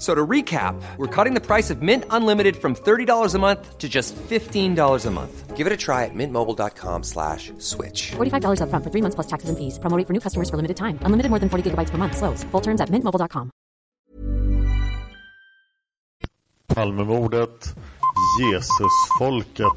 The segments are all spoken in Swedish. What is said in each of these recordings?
F- So to recap, we're cutting the price of Mint Unlimited from $30 a month to just $15 a month. Give it a try at mintmobile.com slash switch. $45 upfront for three months plus taxes and fees. Promo rate for new customers for limited time. Unlimited more than 40 gigabytes per month. Slows. Full terms at mintmobile.com. Palmemordet, Jesusfolket.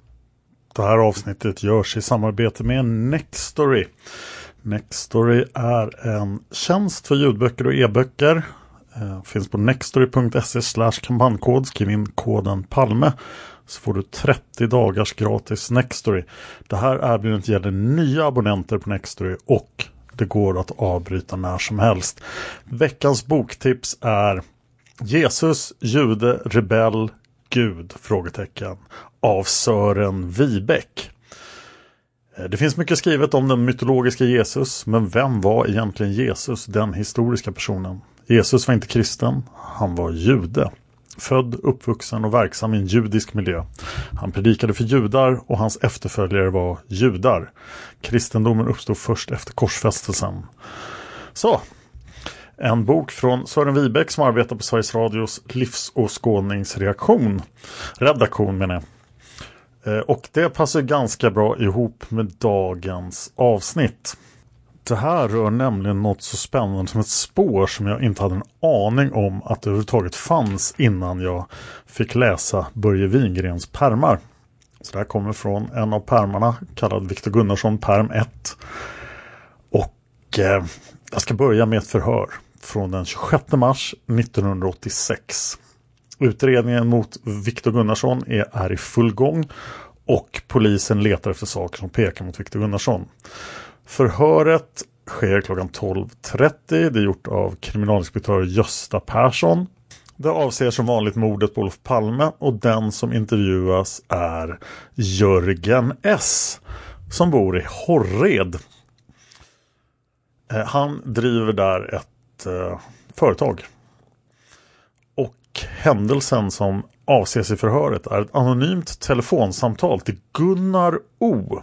Det här avsnittet görs i samarbete med Nextory. Nextory är en tjänst för ljudböcker och e-böcker. Eh, finns på nextory.se slash kampanjkod. Skriv in koden PALME så får du 30 dagars gratis Nextory. Det här erbjudandet gäller nya abonnenter på Nextory och det går att avbryta när som helst. Veckans boktips är Jesus, jude, rebell, Gud? Frågetecken av Sören Vibeck. Eh, det finns mycket skrivet om den mytologiska Jesus, men vem var egentligen Jesus, den historiska personen? Jesus var inte kristen, han var jude. Född, uppvuxen och verksam i en judisk miljö. Han predikade för judar och hans efterföljare var judar. Kristendomen uppstod först efter korsfästelsen. Så, en bok från Sören Wibeck som arbetar på Sveriges Radios livsåskådningsreaktion. Redaktion menar jag. Eh, och det passar ganska bra ihop med dagens avsnitt. Det här rör nämligen något så spännande som ett spår som jag inte hade en aning om att det överhuvudtaget fanns innan jag fick läsa Börje Wingrens permar. Så det här kommer från en av permarna kallad Viktor Gunnarsson perm 1. Och eh, jag ska börja med ett förhör från den 26 mars 1986. Utredningen mot Viktor Gunnarsson är, är i full gång och polisen letar efter saker som pekar mot Viktor Gunnarsson. Förhöret sker klockan 12.30. Det är gjort av kriminalinspektör Gösta Persson. Det avser som vanligt mordet på Olof Palme och den som intervjuas är Jörgen S. Som bor i Horred. Eh, han driver där ett eh, företag. Händelsen som avses i förhöret är ett anonymt telefonsamtal till Gunnar O.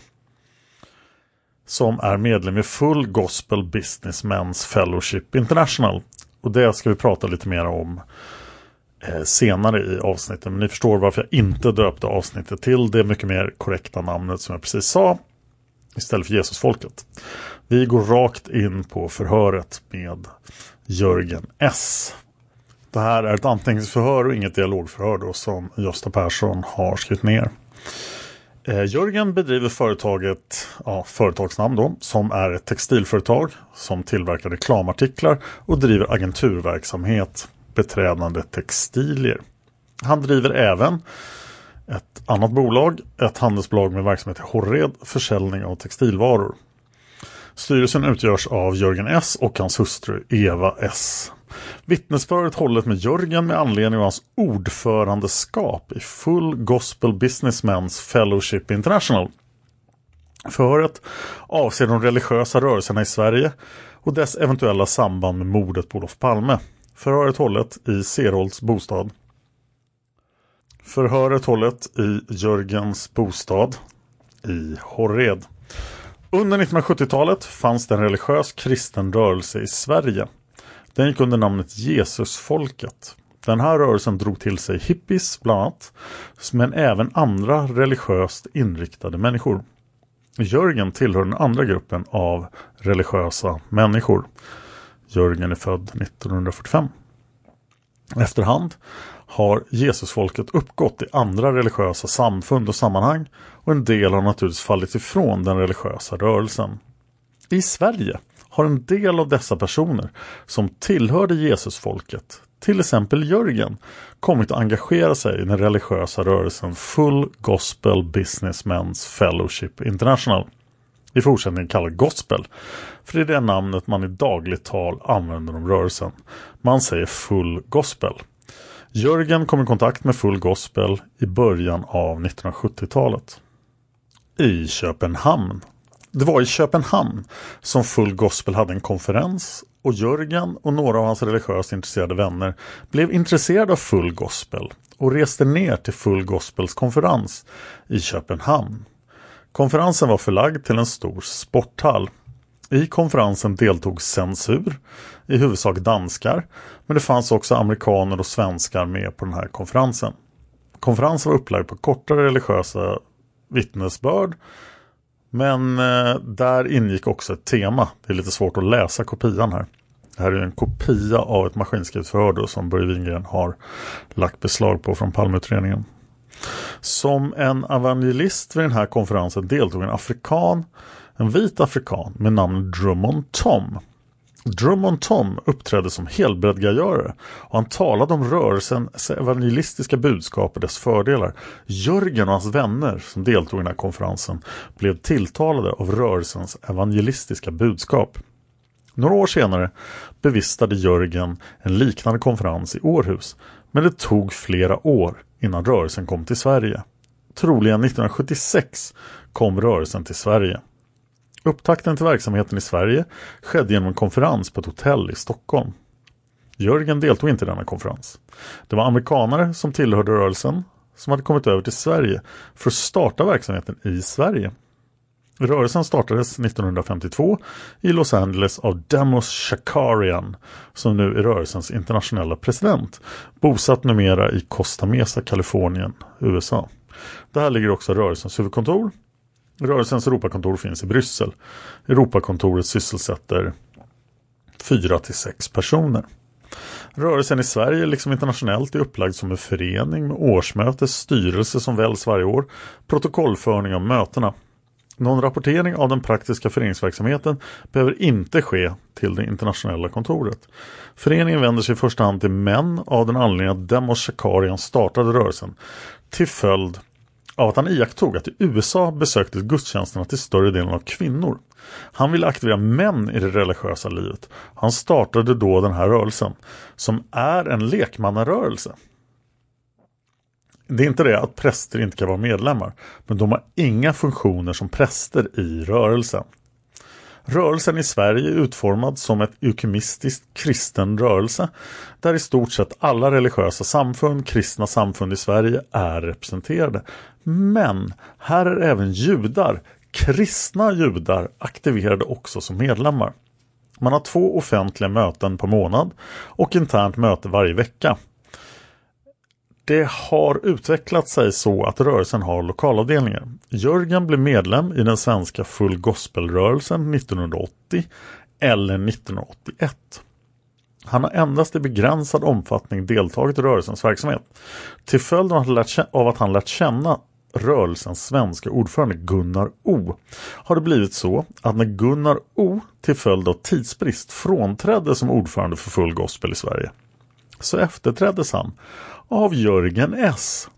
Som är medlem i Full Gospel Businessmen's Fellowship International. Och det ska vi prata lite mer om eh, senare i avsnittet. Men ni förstår varför jag inte döpte avsnittet till det mycket mer korrekta namnet som jag precis sa. Istället för Jesusfolket. Vi går rakt in på förhöret med Jörgen S. Det här är ett anträngningsförhör och inget dialogförhör då som Gösta Persson har skrivit ner. Eh, Jörgen bedriver företaget, ja, företagsnamn då, som är ett textilföretag som tillverkar reklamartiklar och driver agenturverksamhet beträdande textilier. Han driver även ett annat bolag, ett handelsbolag med verksamhet i Horred, försäljning av textilvaror. Styrelsen utgörs av Jörgen S och hans hustru Eva S. Vittnesföret hållet med Jörgen med anledning av hans ordförandeskap i Full Gospel Businessmen's Fellowship International. Förhöret avser de religiösa rörelserna i Sverige och dess eventuella samband med mordet på Olof Palme. Förhöret hållet i Serholts bostad. Förhöret hållet i Jörgens bostad i Horred. Under 1970-talet fanns det en religiös kristen rörelse i Sverige. Den gick under namnet Jesusfolket. Den här rörelsen drog till sig hippies bland annat, men även andra religiöst inriktade människor. Jörgen tillhör den andra gruppen av religiösa människor. Jörgen är född 1945. Efterhand har Jesusfolket uppgått i andra religiösa samfund och sammanhang och en del har naturligtvis fallit ifrån den religiösa rörelsen. I Sverige har en del av dessa personer som tillhörde Jesusfolket, till exempel Jörgen, kommit att engagera sig i den religiösa rörelsen Full Gospel Businessmen's Fellowship International. I fortsättningen kallad Gospel, för det är det namnet man i dagligt tal använder om rörelsen. Man säger Full Gospel. Jörgen kom i kontakt med Full Gospel i början av 1970-talet. I Köpenhamn. Det var i Köpenhamn som Full Gospel hade en konferens och Jörgen och några av hans religiöst intresserade vänner blev intresserade av Full Gospel och reste ner till Full Gospels konferens i Köpenhamn. Konferensen var förlagd till en stor sporthall. I konferensen deltog censur, i huvudsak danskar, men det fanns också amerikaner och svenskar med på den här konferensen. Konferensen var upplagd på kortare religiösa vittnesbörd, men eh, där ingick också ett tema. Det är lite svårt att läsa kopian här. Det här är en kopia av ett maskinskrivet förhör som Börje Wingren har lagt beslag på från Palmeutredningen. Som en evangelist vid den här konferensen deltog en afrikan, en vit afrikan med namnet Drummond Tom. Drummond Tom uppträdde som helbredgagörare och han talade om rörelsens evangelistiska budskap och dess fördelar. Jörgen och hans vänner som deltog i den här konferensen blev tilltalade av rörelsens evangelistiska budskap. Några år senare bevistade Jörgen en liknande konferens i Århus men det tog flera år innan rörelsen kom till Sverige. Troligen 1976 kom rörelsen till Sverige. Upptakten till verksamheten i Sverige skedde genom en konferens på ett hotell i Stockholm. Jörgen deltog inte i denna konferens. Det var amerikanare som tillhörde rörelsen som hade kommit över till Sverige för att starta verksamheten i Sverige. Rörelsen startades 1952 i Los Angeles av Demos Shakarian som nu är rörelsens internationella president bosatt numera i Costa Mesa, Kalifornien, USA. Där ligger också rörelsens huvudkontor. Rörelsens Europakontor finns i Bryssel. Europakontoret sysselsätter 4 till 6 personer. Rörelsen i Sverige liksom internationellt är upplagd som en förening med årsmötes styrelse som väljs varje år, protokollförning av mötena. Någon rapportering av den praktiska föreningsverksamheten behöver inte ske till det internationella kontoret. Föreningen vänder sig i första hand till män av den anledningen att Demos Shakarian startade rörelsen till följd av att han iakttog att i USA besöktes gudstjänsterna till större delen av kvinnor. Han ville aktivera män i det religiösa livet. Han startade då den här rörelsen som är en lekmannarörelse. Det är inte det att präster inte kan vara medlemmar, men de har inga funktioner som präster i rörelsen. Rörelsen i Sverige är utformad som ett eukumistiskt kristen rörelse där i stort sett alla religiösa samfund, kristna samfund i Sverige är representerade. Men här är även judar, kristna judar, aktiverade också som medlemmar. Man har två offentliga möten per månad och internt möte varje vecka. Det har utvecklat sig så att rörelsen har lokalavdelningar. Jörgen blev medlem i den svenska Full Gospel-rörelsen 1980 eller 1981. Han har endast i begränsad omfattning deltagit i rörelsens verksamhet. Till följd av att han lärt känna rörelsens svenska ordförande Gunnar O har det blivit så att när Gunnar O till följd av tidsbrist frånträdde som ordförande för Full Gospel i Sverige så efterträddes han av Jörgen S.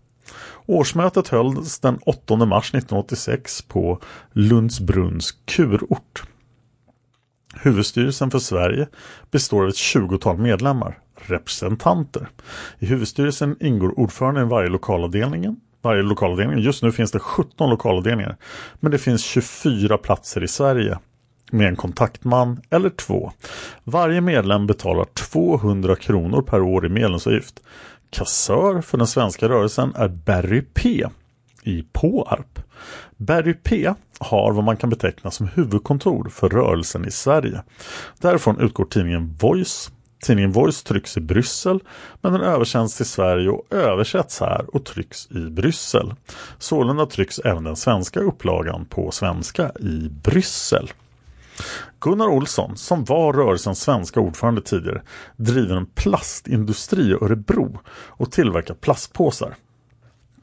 Årsmötet hölls den 8 mars 1986 på Lundsbrunns kurort. Huvudstyrelsen för Sverige består av ett 20-tal medlemmar, representanter. I huvudstyrelsen ingår ordförande i varje lokalavdelning. Varje lokalavdelning. Just nu finns det 17 lokalavdelningar. Men det finns 24 platser i Sverige med en kontaktman eller två. Varje medlem betalar 200 kronor per år i medlemsavgift. Kassör för den svenska rörelsen är Barry P i Påarp. Barry P har vad man kan beteckna som huvudkontor för rörelsen i Sverige. Därifrån utgår tidningen Voice. Tidningen Voice trycks i Bryssel men den översänds till Sverige och översätts här och trycks i Bryssel. Sålunda trycks även den svenska upplagan på svenska i Bryssel. Gunnar Olsson, som var rörelsens svenska ordförande tidigare, driver en plastindustri i Örebro och tillverkar plastpåsar.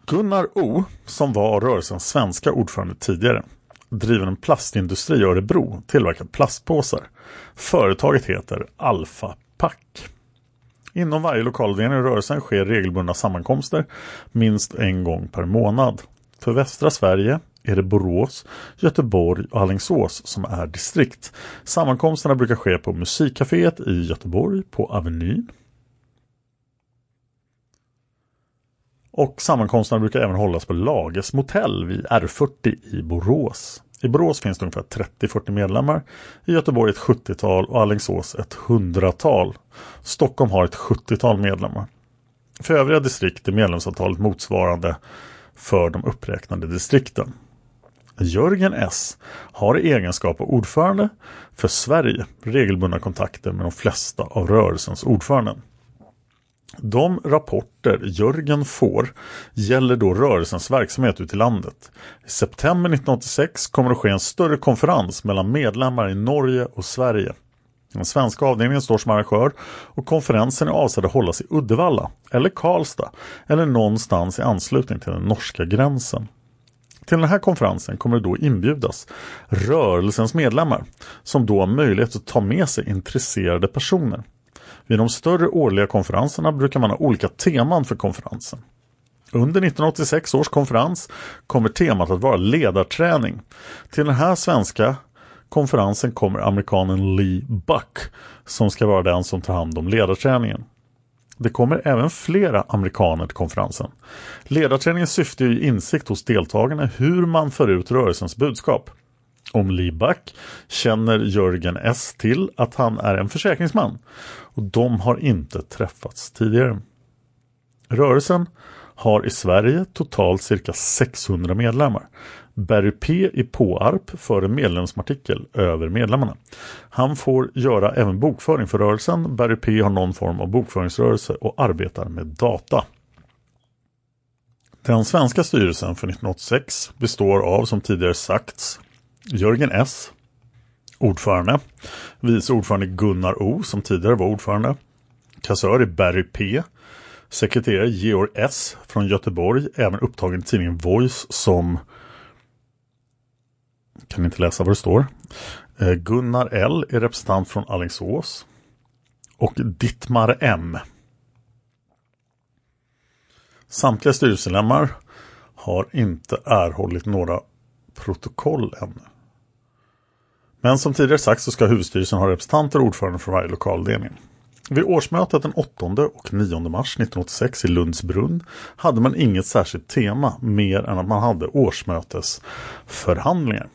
Gunnar O, som var rörelsens svenska ordförande tidigare, driver en plastindustri i Örebro och tillverkar plastpåsar. Företaget heter Alfa Pack. Inom varje lokalavdelning i rörelsen sker regelbundna sammankomster minst en gång per månad. För västra Sverige är det Borås, Göteborg och Alingsås som är distrikt. Sammankomsterna brukar ske på Musikcaféet i Göteborg på Avenyn. Och sammankomsterna brukar även hållas på Lages motell vid R40 i Borås. I Borås finns det ungefär 30-40 medlemmar, i Göteborg ett 70-tal och Alingsås ett 100-tal. Stockholm har ett 70-tal medlemmar. För övriga distrikt är medlemsantalet motsvarande för de uppräknade distrikten. Jörgen S har i egenskap av ordförande för Sverige regelbundna kontakter med de flesta av rörelsens ordföranden. De rapporter Jörgen får gäller då rörelsens verksamhet ute i landet. I september 1986 kommer det ske en större konferens mellan medlemmar i Norge och Sverige. Den svenska avdelningen står som arrangör och konferensen är avsedd att hållas i Uddevalla eller Karlstad eller någonstans i anslutning till den norska gränsen. Till den här konferensen kommer det då inbjudas rörelsens medlemmar som då har möjlighet att ta med sig intresserade personer. Vid de större årliga konferenserna brukar man ha olika teman för konferensen. Under 1986 års konferens kommer temat att vara ledarträning. Till den här svenska konferensen kommer amerikanen Lee Buck som ska vara den som tar hand om ledarträningen. Det kommer även flera amerikaner till konferensen. Ledarträningens syfte är insikt hos deltagarna hur man för ut rörelsens budskap. Om Libak känner Jörgen S till att han är en försäkringsman och de har inte träffats tidigare. Rörelsen har i Sverige totalt cirka 600 medlemmar. Barry P i Påarp för en medlemsartikel över medlemmarna. Han får göra även bokföring för rörelsen. Barry P har någon form av bokföringsrörelse och arbetar med data. Den svenska styrelsen för 1986 består av, som tidigare sagts, Jörgen S. Ordförande. Vice ordförande Gunnar O som tidigare var ordförande. Kassör är Barry P. Sekreterare Georg S från Göteborg, även upptagen i tidningen Voice som kan inte läsa vad det står. Eh, Gunnar L är representant från Alingsås. Och Dittmar M. Samtliga styrelsemedlemmar har inte erhållit några protokoll ännu. Men som tidigare sagt så ska huvudstyrelsen ha representanter och ordförande från varje lokaldelning. Vid årsmötet den 8 och 9 mars 1986 i Lundsbrunn hade man inget särskilt tema mer än att man hade årsmötesförhandlingar.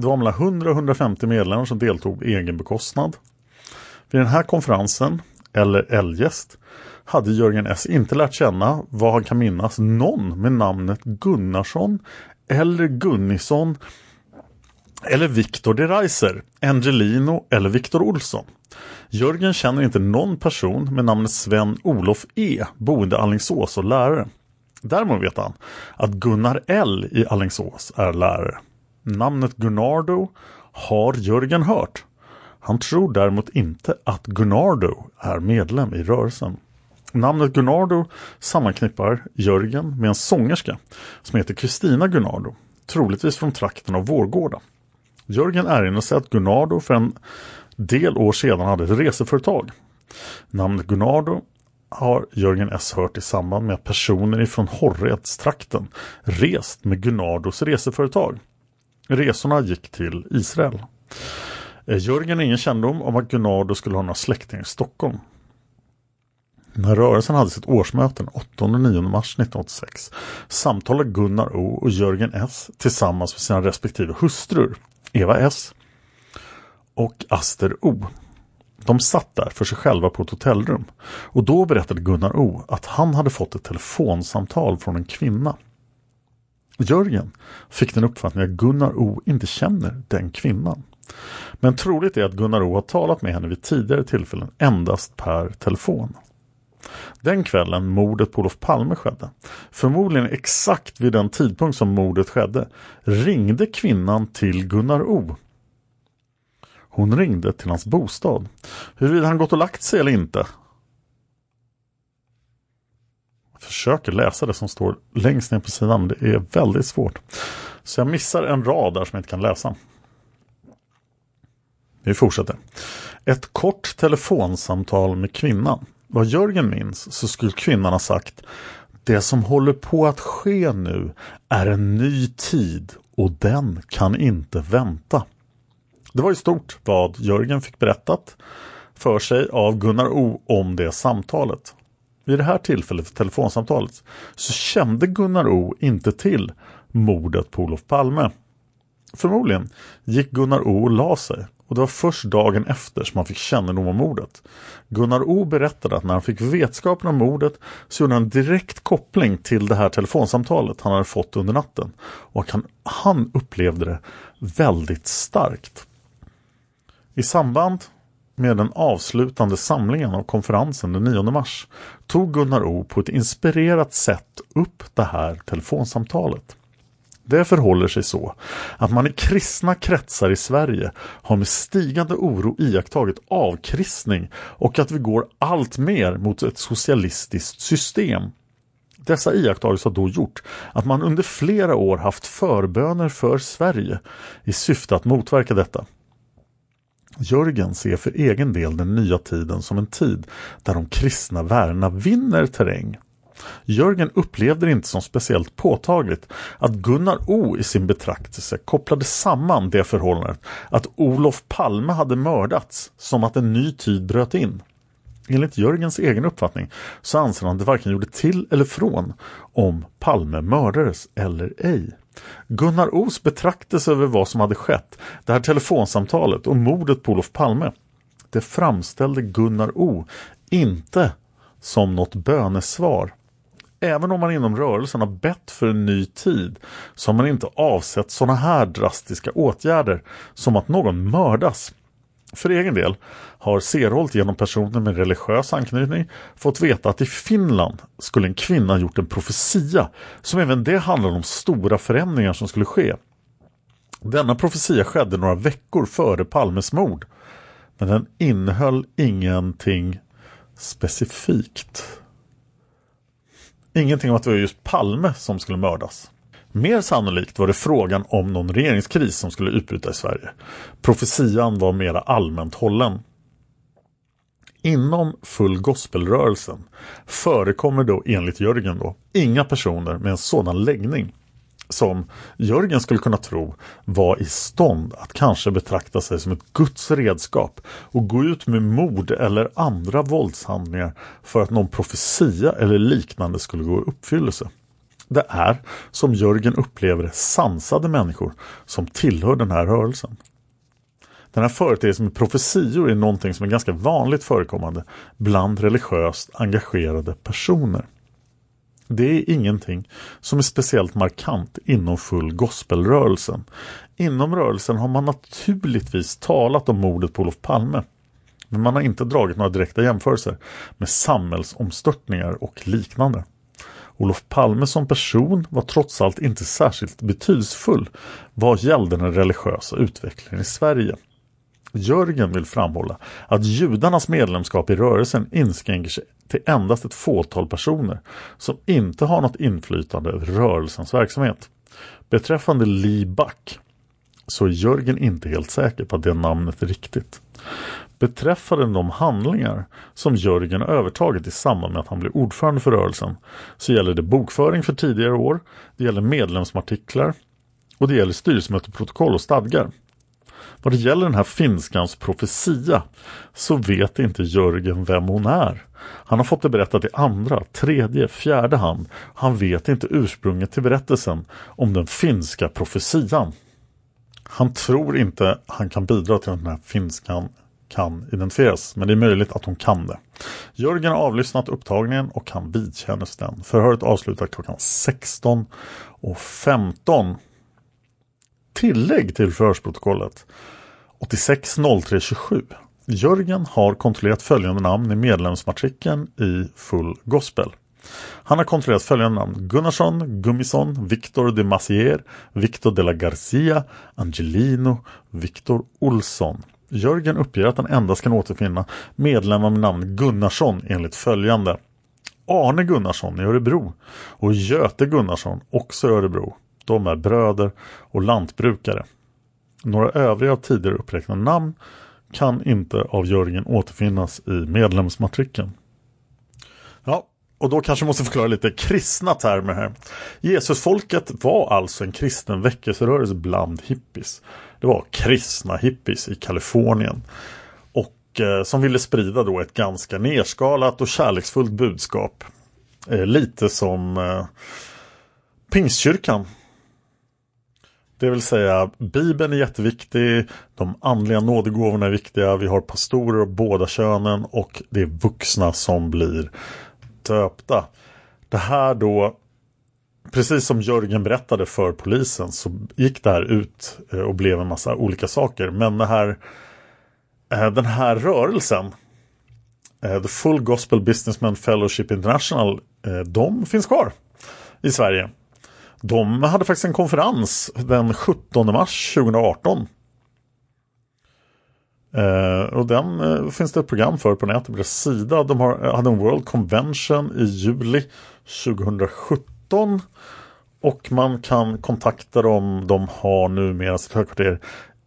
Det var mellan 100 och 150 medlemmar som deltog på egen bekostnad. Vid den här konferensen, eller eljest, hade Jörgen S inte lärt känna vad han kan minnas någon med namnet Gunnarsson eller Gunnisson eller Viktor de Reiser, Angelino eller Viktor Olsson. Jörgen känner inte någon person med namnet Sven-Olof E, boende Allingsås och lärare. Däremot vet han att Gunnar L i Allingsås är lärare. Namnet Gunnardo har Jörgen hört. Han tror däremot inte att Gunnardo är medlem i rörelsen. Namnet Gunnardo sammanknippar Jörgen med en sångerska som heter Kristina Gunnardo, troligtvis från trakten av Vårgårda. Jörgen erinrar sig att Gunnardo för en del år sedan hade ett reseföretag. Namnet Gunnardo har Jörgen S hört i samband med att personer ifrån Horredstrakten rest med Gunnardos reseföretag. Resorna gick till Israel. Eh, Jörgen har ingen kännedom om att Gunnardo skulle ha några släktingar i Stockholm. När rörelsen hade sitt årsmöte den 8 och 9 mars 1986 samtalade Gunnar O och Jörgen S tillsammans med sina respektive hustrur, Eva S och Aster O. De satt där för sig själva på ett hotellrum och då berättade Gunnar O att han hade fått ett telefonsamtal från en kvinna. Jörgen fick den uppfattningen att Gunnar O inte känner den kvinnan. Men troligt är att Gunnar O har talat med henne vid tidigare tillfällen endast per telefon. Den kvällen mordet på Olof Palme skedde, förmodligen exakt vid den tidpunkt som mordet skedde, ringde kvinnan till Gunnar O. Hon ringde till hans bostad. Huruvida han gått och lagt sig eller inte. Jag försöker läsa det som står längst ner på sidan, men det är väldigt svårt. Så jag missar en rad där som jag inte kan läsa. Vi fortsätter. Ett kort telefonsamtal med kvinnan. Vad Jörgen minns så skulle kvinnan ha sagt Det som håller på att ske nu är en ny tid och den kan inte vänta. Det var i stort vad Jörgen fick berättat för sig av Gunnar O om det samtalet. Vid det här tillfället för telefonsamtalet så kände Gunnar O inte till mordet på Olof Palme. Förmodligen gick Gunnar O och la sig och det var först dagen efter som han fick kännedom om mordet. Gunnar O berättade att när han fick vetskapen om mordet så gjorde han en direkt koppling till det här telefonsamtalet han hade fått under natten. Och han, han upplevde det väldigt starkt. I samband med den avslutande samlingen av konferensen den 9 mars tog Gunnar O på ett inspirerat sätt upp det här telefonsamtalet. Det förhåller sig så att man i kristna kretsar i Sverige har med stigande oro iakttagit avkristning och att vi går allt mer mot ett socialistiskt system. Dessa iakttagelser har då gjort att man under flera år haft förböner för Sverige i syfte att motverka detta. Jörgen ser för egen del den nya tiden som en tid där de kristna värdena vinner terräng. Jörgen upplevde det inte som speciellt påtagligt att Gunnar O i sin betraktelse kopplade samman det förhållandet att Olof Palme hade mördats som att en ny tid bröt in. Enligt Jörgens egen uppfattning så anser han det varken gjorde till eller från om Palme mördades eller ej. Gunnar Os betraktelse över vad som hade skett, det här telefonsamtalet och mordet på Olof Palme, det framställde Gunnar O inte som något bönesvar. Även om man inom rörelsen har bett för en ny tid så har man inte avsett sådana här drastiska åtgärder som att någon mördas. För egen del har Serholt genom personer med religiös anknytning fått veta att i Finland skulle en kvinna gjort en profetia som även det handlade om stora förändringar som skulle ske. Denna profetia skedde några veckor före Palmes mord men den innehöll ingenting specifikt. Ingenting om att det var just Palme som skulle mördas. Mer sannolikt var det frågan om någon regeringskris som skulle utbryta i Sverige. Profetian var mera allmänt hållen. Inom full gospelrörelsen förekommer då enligt Jörgen då inga personer med en sådan läggning som Jörgen skulle kunna tro var i stånd att kanske betrakta sig som ett Guds redskap och gå ut med mord eller andra våldshandlingar för att någon profetia eller liknande skulle gå i uppfyllelse. Det är, som Jörgen upplever det, sansade människor som tillhör den här rörelsen. Den här företeelsen med profetior är någonting som är ganska vanligt förekommande bland religiöst engagerade personer. Det är ingenting som är speciellt markant inom full gospelrörelsen. Inom rörelsen har man naturligtvis talat om mordet på Olof Palme. Men man har inte dragit några direkta jämförelser med samhällsomstörtningar och liknande. Olof Palme som person var trots allt inte särskilt betydelsefull vad gällde den religiösa utvecklingen i Sverige. Jörgen vill framhålla att judarnas medlemskap i rörelsen inskränker sig till endast ett fåtal personer som inte har något inflytande över rörelsens verksamhet. Beträffande Lee Buck så är Jörgen inte helt säker på att det namnet är riktigt. Beträffande de handlingar som Jörgen övertagit i samband med att han blev ordförande för rörelsen så gäller det bokföring för tidigare år, det gäller medlemsartiklar och det gäller styrelsemöteprotokoll och stadgar. vad det gäller den här finskans profetia så vet inte Jörgen vem hon är. Han har fått det berättat i andra, tredje, fjärde hand. Han vet inte ursprunget till berättelsen om den finska profetian. Han tror inte han kan bidra till att den här finskan kan identifieras, men det är möjligt att hon kan det. Jörgen har avlyssnat upptagningen och han vidkännes den. Förhöret avslutas klockan 16 och 15. Tillägg till förhörsprotokollet 860327. Jörgen har kontrollerat följande namn i medlemsmatrikeln i Full Gospel. Han har kontrollerat följande namn Gunnarsson, Gummison, Victor de Macier, Victor de la Garcia, Angelino, Victor Olsson. Jörgen uppger att han endast kan återfinna medlemmar med namn Gunnarsson enligt följande. Arne Gunnarsson i Örebro och Göte Gunnarsson också i Örebro. De är bröder och lantbrukare. Några övriga tidigare uppräknade namn kan inte av Jörgen återfinnas i medlemsmatrikeln. Och då kanske måste förklara lite kristna termer här. Jesusfolket var alltså en kristen väckelserörelse bland hippies. Det var kristna hippies i Kalifornien. Och eh, som ville sprida då ett ganska nerskalat och kärleksfullt budskap. Eh, lite som eh, Pingstkyrkan det vill säga Bibeln är jätteviktig, de andliga nådegåvorna är viktiga, vi har pastorer av båda könen och det är vuxna som blir döpta. Det här då, precis som Jörgen berättade för polisen så gick det här ut eh, och blev en massa olika saker. Men det här, eh, den här rörelsen, eh, The Full Gospel Businessman Fellowship International, de finns kvar i Sverige. De hade faktiskt en konferens den 17 mars 2018. Uh, och den uh, finns det ett program för på nätet på deras sida. De har, eh, hade en World Convention i juli 2017. Och man kan kontakta dem. De har numera sitt högkvarter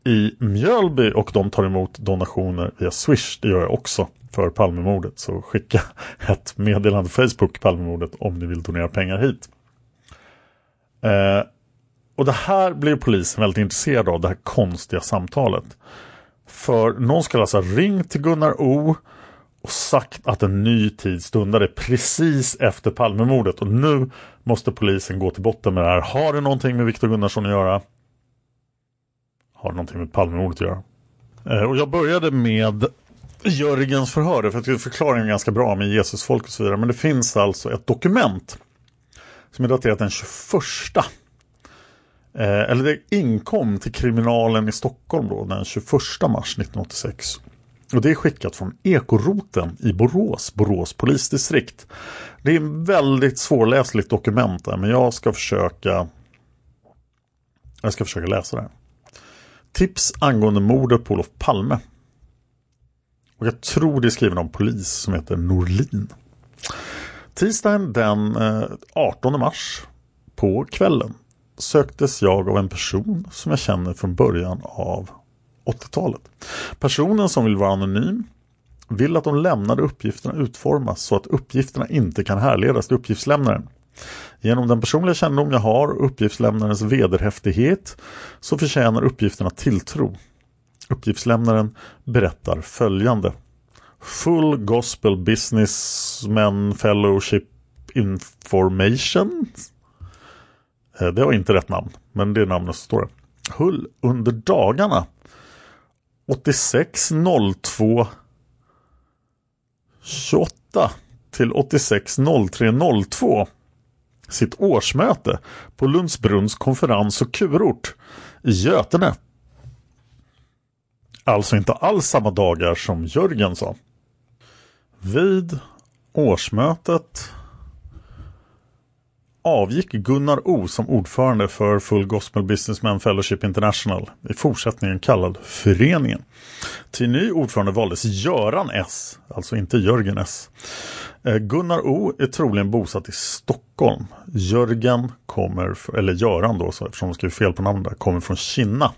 i Mjölby och de tar emot donationer via Swish. Det gör jag också för Palmemordet. Så skicka ett meddelande på Facebook Palmemordet om ni vill donera pengar hit. Uh, och det här blir polisen väldigt intresserad av, det här konstiga samtalet. För någon ska alltså ha ringt till Gunnar O och sagt att en ny tid stundade precis efter Palmemordet och nu måste polisen gå till botten med det här. Har det någonting med Viktor Gunnarsson att göra? Har det någonting med Palmemordet att göra? Eh, och jag började med Jörgens förhör för att förklaringen är ganska bra med Jesusfolk och så vidare. Men det finns alltså ett dokument som är daterat den 21. Eh, eller det inkom till kriminalen i Stockholm då, den 21 mars 1986. Och det är skickat från Ekoroten i Borås, Borås polisdistrikt. Det är en väldigt svårläsligt dokument där, men jag ska försöka jag ska försöka läsa det. Tips angående mordet på Olof Palme. Och jag tror det är skriven av en polis som heter Norlin. Tisdagen den eh, 18 mars på kvällen söktes jag av en person som jag känner från början av 80-talet. Personen som vill vara anonym vill att de lämnade uppgifterna utformas så att uppgifterna inte kan härledas till uppgiftslämnaren. Genom den personliga kännedom jag har och uppgiftslämnarens vederhäftighet så förtjänar uppgifterna tilltro. Uppgiftslämnaren berättar följande. Full Gospel Businessmen Fellowship Information. Eh, det var inte rätt namn, men det är namnet som står det. Hull under dagarna 8602 28 till 860302 sitt årsmöte på Lundsbrunns konferens och kurort i Götene. Alltså inte alls samma dagar som Jörgen sa. Vid årsmötet avgick Gunnar O som ordförande för Full Gospel Businessman Fellowship International, i fortsättningen kallad Föreningen. Till ny ordförande valdes Göran S, alltså inte Jörgen S. Eh, Gunnar O är troligen bosatt i Stockholm. Jörgen kommer, eller Göran då, eftersom de skrev fel på namnet, kommer från Kina.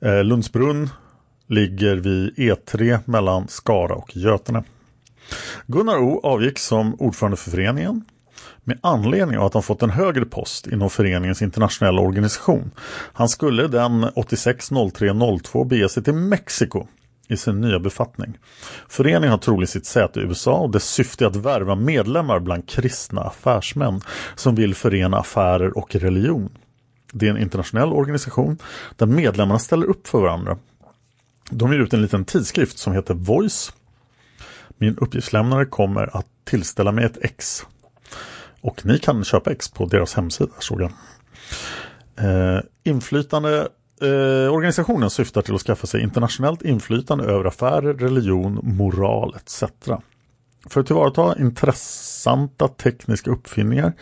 Eh, Lundsbrunn ligger vid E3 mellan Skara och Götene. Gunnar O avgick som ordförande för föreningen med anledning av att han fått en högre post inom föreningens internationella organisation. Han skulle den 86.03.02 bege sig till Mexiko i sin nya befattning. Föreningen har troligen sitt säte i USA och dess syfte är att värva medlemmar bland kristna affärsmän som vill förena affärer och religion. Det är en internationell organisation där medlemmarna ställer upp för varandra. De ger ut en liten tidskrift som heter Voice. Min uppgiftslämnare kommer att tillställa mig ett ex. Och ni kan köpa ex på deras hemsida såg jag. Eh, inflytande Eh, organisationen syftar till att skaffa sig internationellt inflytande över affärer, religion, moral etc. För att tillvarata intressanta tekniska uppfinningar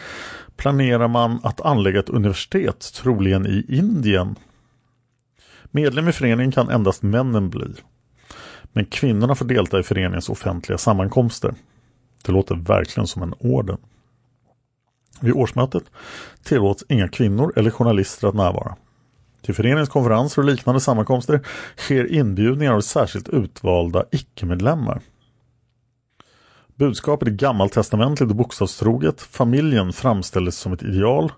planerar man att anlägga ett universitet, troligen i Indien. Medlem i föreningen kan endast männen bli. Men kvinnorna får delta i föreningens offentliga sammankomster. Det låter verkligen som en orden. Vid årsmötet tillåts inga kvinnor eller journalister att närvara. Till föreningens konferenser och liknande sammankomster sker inbjudningar av särskilt utvalda icke-medlemmar. Budskapet är gammaltestamentligt och bokstavstroget. Familjen framställdes som ett ideal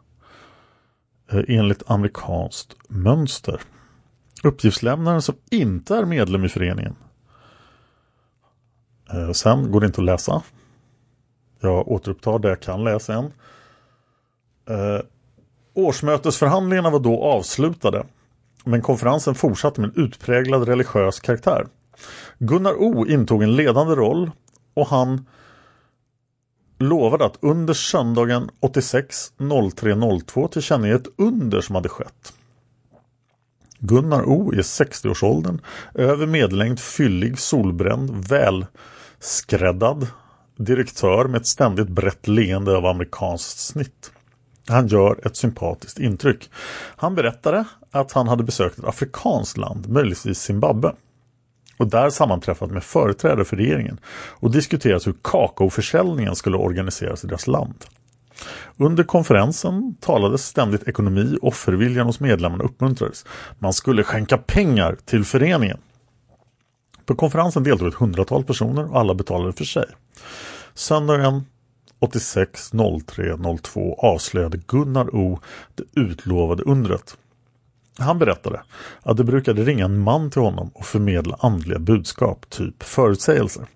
eh, enligt amerikanskt mönster. Uppgiftslämnaren som inte är medlem i föreningen. Eh, sen går det inte att läsa. Jag återupptar det jag kan läsa än. Eh, Årsmötesförhandlingarna var då avslutade. Men konferensen fortsatte med en utpräglad religiös karaktär. Gunnar O intog en ledande roll och han lovade att under söndagen 86.03.02 tillkännage ett under som hade skett. Gunnar O är 60-årsåldern, över medellängd, fyllig, solbränd, välskräddad direktör med ett ständigt brett leende av amerikanskt snitt. Han gör ett sympatiskt intryck. Han berättade att han hade besökt ett afrikanskt land, möjligtvis Zimbabwe. Och där sammanträffat med företrädare för regeringen och diskuterat hur kakaoförsäljningen skulle organiseras i deras land. Under konferensen talades ständigt ekonomi, offerviljan hos medlemmarna uppmuntrades. Man skulle skänka pengar till föreningen. På konferensen deltog ett hundratal personer och alla betalade för sig. Söndagen 86 03 02 avslöjade Gunnar O det utlovade undret. Han berättade att det brukade ringa en man till honom och förmedla andliga budskap, typ förutsägelser.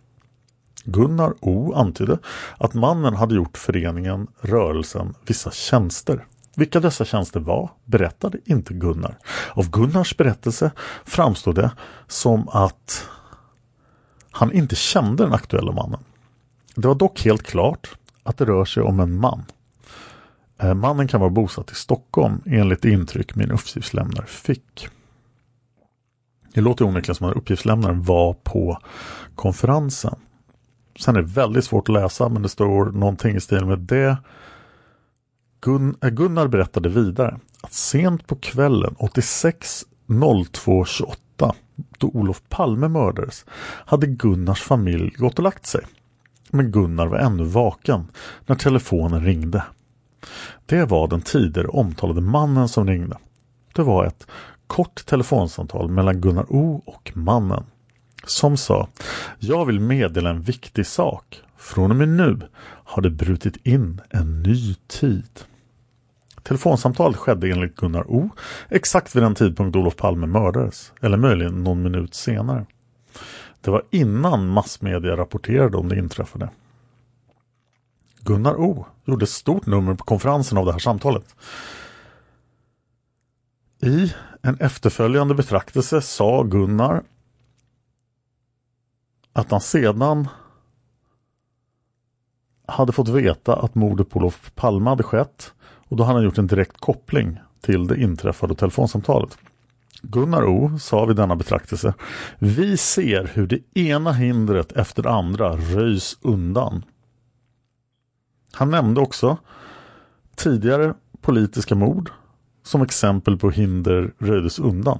Gunnar O antydde att mannen hade gjort föreningen, rörelsen, vissa tjänster. Vilka dessa tjänster var berättade inte Gunnar. Av Gunnars berättelse framstod det som att han inte kände den aktuella mannen. Det var dock helt klart att det rör sig om en man. Eh, mannen kan vara bosatt i Stockholm enligt intryck min uppgiftslämnare fick. Det låter onekligen som att uppgiftslämnaren var på konferensen. Sen är det väldigt svårt att läsa men det står någonting i stil med det. Gun eh, Gunnar berättade vidare att sent på kvällen 8602-28 då Olof Palme mördades hade Gunnars familj gått och lagt sig. Men Gunnar var ännu vaken när telefonen ringde. Det var den tidigare omtalade mannen som ringde. Det var ett kort telefonsamtal mellan Gunnar O och mannen. Som sa Jag vill meddela en viktig sak. Från och med nu har det brutit in en ny tid. Telefonsamtalet skedde enligt Gunnar O exakt vid den tidpunkt Olof Palme mördades. Eller möjligen någon minut senare. Det var innan massmedia rapporterade om det inträffade. Gunnar O gjorde ett stort nummer på konferensen av det här samtalet. I en efterföljande betraktelse sa Gunnar att han sedan hade fått veta att mordet på Olof Palme hade skett och då hade han gjort en direkt koppling till det inträffade telefonsamtalet. Gunnar O sa vid denna betraktelse Vi ser hur det ena hindret efter det andra röjs undan. Han nämnde också tidigare politiska mord som exempel på hinder röjdes undan.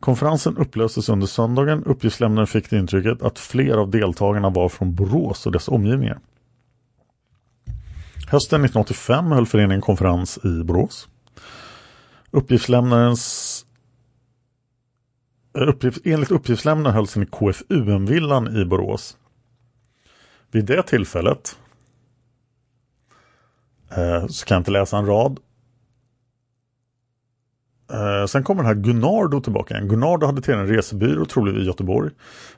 Konferensen upplöstes under söndagen. Uppgiftslämnaren fick det intrycket att fler av deltagarna var från Borås och dess omgivningar. Hösten 1985 höll föreningen konferens i Borås. Uppgiftslämnarens Uppgift, enligt uppgiftslämnaren hölls den i KFUM-villan i Borås. Vid det tillfället Eh, så kan jag inte läsa en rad. Eh, sen kommer den här Gunnardo tillbaka igen. Gunnardo hade till en resebyrå, troligen i Göteborg.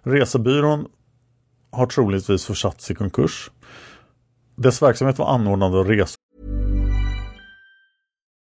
Resebyrån har troligtvis försatts i konkurs. Dess verksamhet var anordnande av resor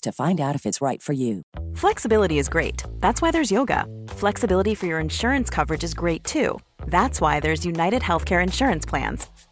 to find out if it's right for you. Flexibility is great. That's why there's yoga. Flexibility for your insurance coverage is great too. That's why there's United Healthcare Insurance Plans.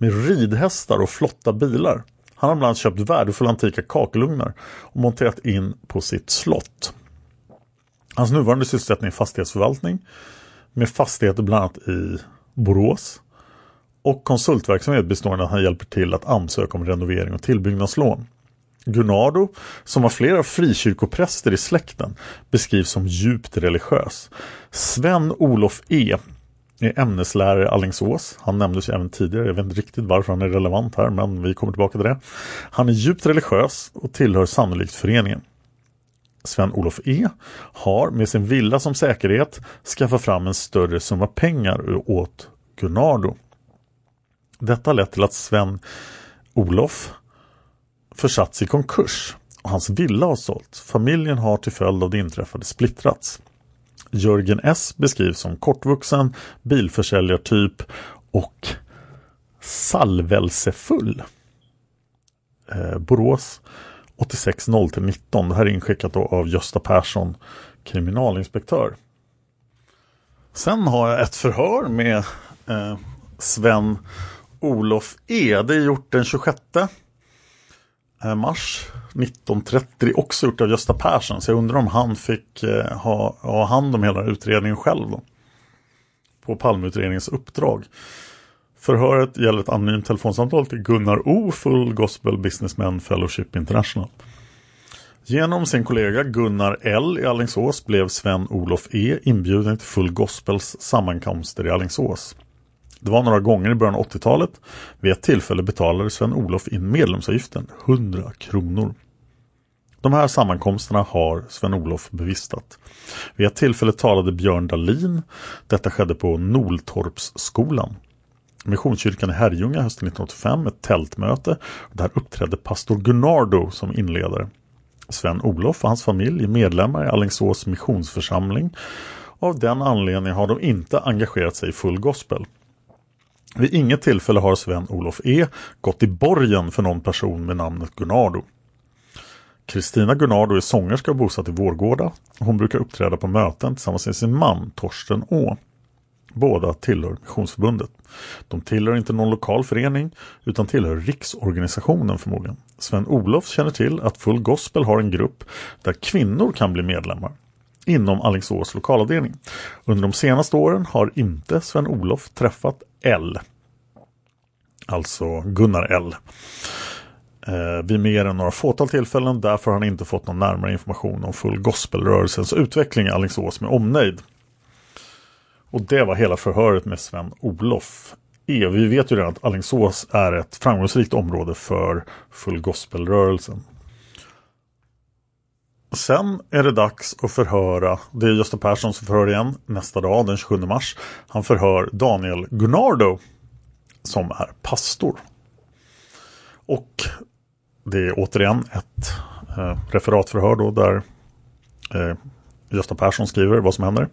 med ridhästar och flotta bilar. Han har bland annat köpt värdefulla antika kakelugnar och monterat in på sitt slott. Hans nuvarande sysselsättning är fastighetsförvaltning med fastigheter bland annat i Borås och konsultverksamhet bestående i att han hjälper till att ansöka om renovering och tillbyggnadslån. Gunnardo, som har flera frikyrkopräster i släkten, beskrivs som djupt religiös. Sven-Olof E ämneslärare i Allingsås. Han nämndes ju även tidigare. Jag vet inte riktigt varför han är relevant här, men vi kommer tillbaka till det. Han är djupt religiös och tillhör sannolikt föreningen. Sven-Olof E har med sin villa som säkerhet skaffat fram en större summa pengar åt Gunnardo. Detta har lett till att Sven-Olof försatts i konkurs och hans villa har sålts. Familjen har till följd av det inträffade splittrats. Jörgen S beskrivs som kortvuxen, bilförsäljartyp och salvelsefull. Eh, Borås 860-19. Det här är inskickat av Gösta Persson, kriminalinspektör. Sen har jag ett förhör med eh, Sven Olof E. Det är gjort den 26 Eh, mars 1930. Också gjort av Gösta Persson. Så jag undrar om han fick eh, ha, ha hand om hela utredningen själv. Då, på Palmeutredningens uppdrag. Förhöret gäller ett anonymt telefonsamtal till Gunnar O. Full Gospel Businessman Fellowship International. Genom sin kollega Gunnar L i Allingsås blev Sven-Olof E inbjuden till Full Gospels sammankomster i Allingsås. Det var några gånger i början av 80-talet. Vid ett tillfälle betalade Sven-Olof in medlemsavgiften 100 kronor. De här sammankomsterna har Sven-Olof bevistat. Vid ett tillfälle talade Björn Dahlin. Detta skedde på Noltorpsskolan. Missionskyrkan i Herrljunga hösten 1985 ett tältmöte. Där uppträdde pastor Gunnardo som inledare. Sven-Olof och hans familj är medlemmar i Allingsås missionsförsamling. Av den anledningen har de inte engagerat sig i full gospel. Vid inget tillfälle har Sven-Olof E gått i borgen för någon person med namnet Gunnardo. Kristina Gunnardo är sångerska och bosatt i Vårgårda. Hon brukar uppträda på möten tillsammans med sin man Torsten Å. Båda tillhör Missionsförbundet. De tillhör inte någon lokal förening utan tillhör riksorganisationen förmodligen. Sven-Olof känner till att Full Gospel har en grupp där kvinnor kan bli medlemmar inom Alingsås lokalavdelning. Under de senaste åren har inte Sven-Olof träffat L. Alltså Gunnar L. Eh, vid mer än några fåtal tillfällen. Därför har han inte fått någon närmare information om Full Gospel-rörelsens utveckling i Alingsås med omnejd. Och det var hela förhöret med Sven-Olof. E, vi vet ju redan att Alingsås är ett framgångsrikt område för Full Gospel-rörelsen. Sen är det dags att förhöra, det är Gösta Persson som förhör igen nästa dag den 27 mars. Han förhör Daniel Gunnardo som är pastor. Och det är återigen ett eh, referatförhör då där eh, Gösta Persson skriver vad som händer.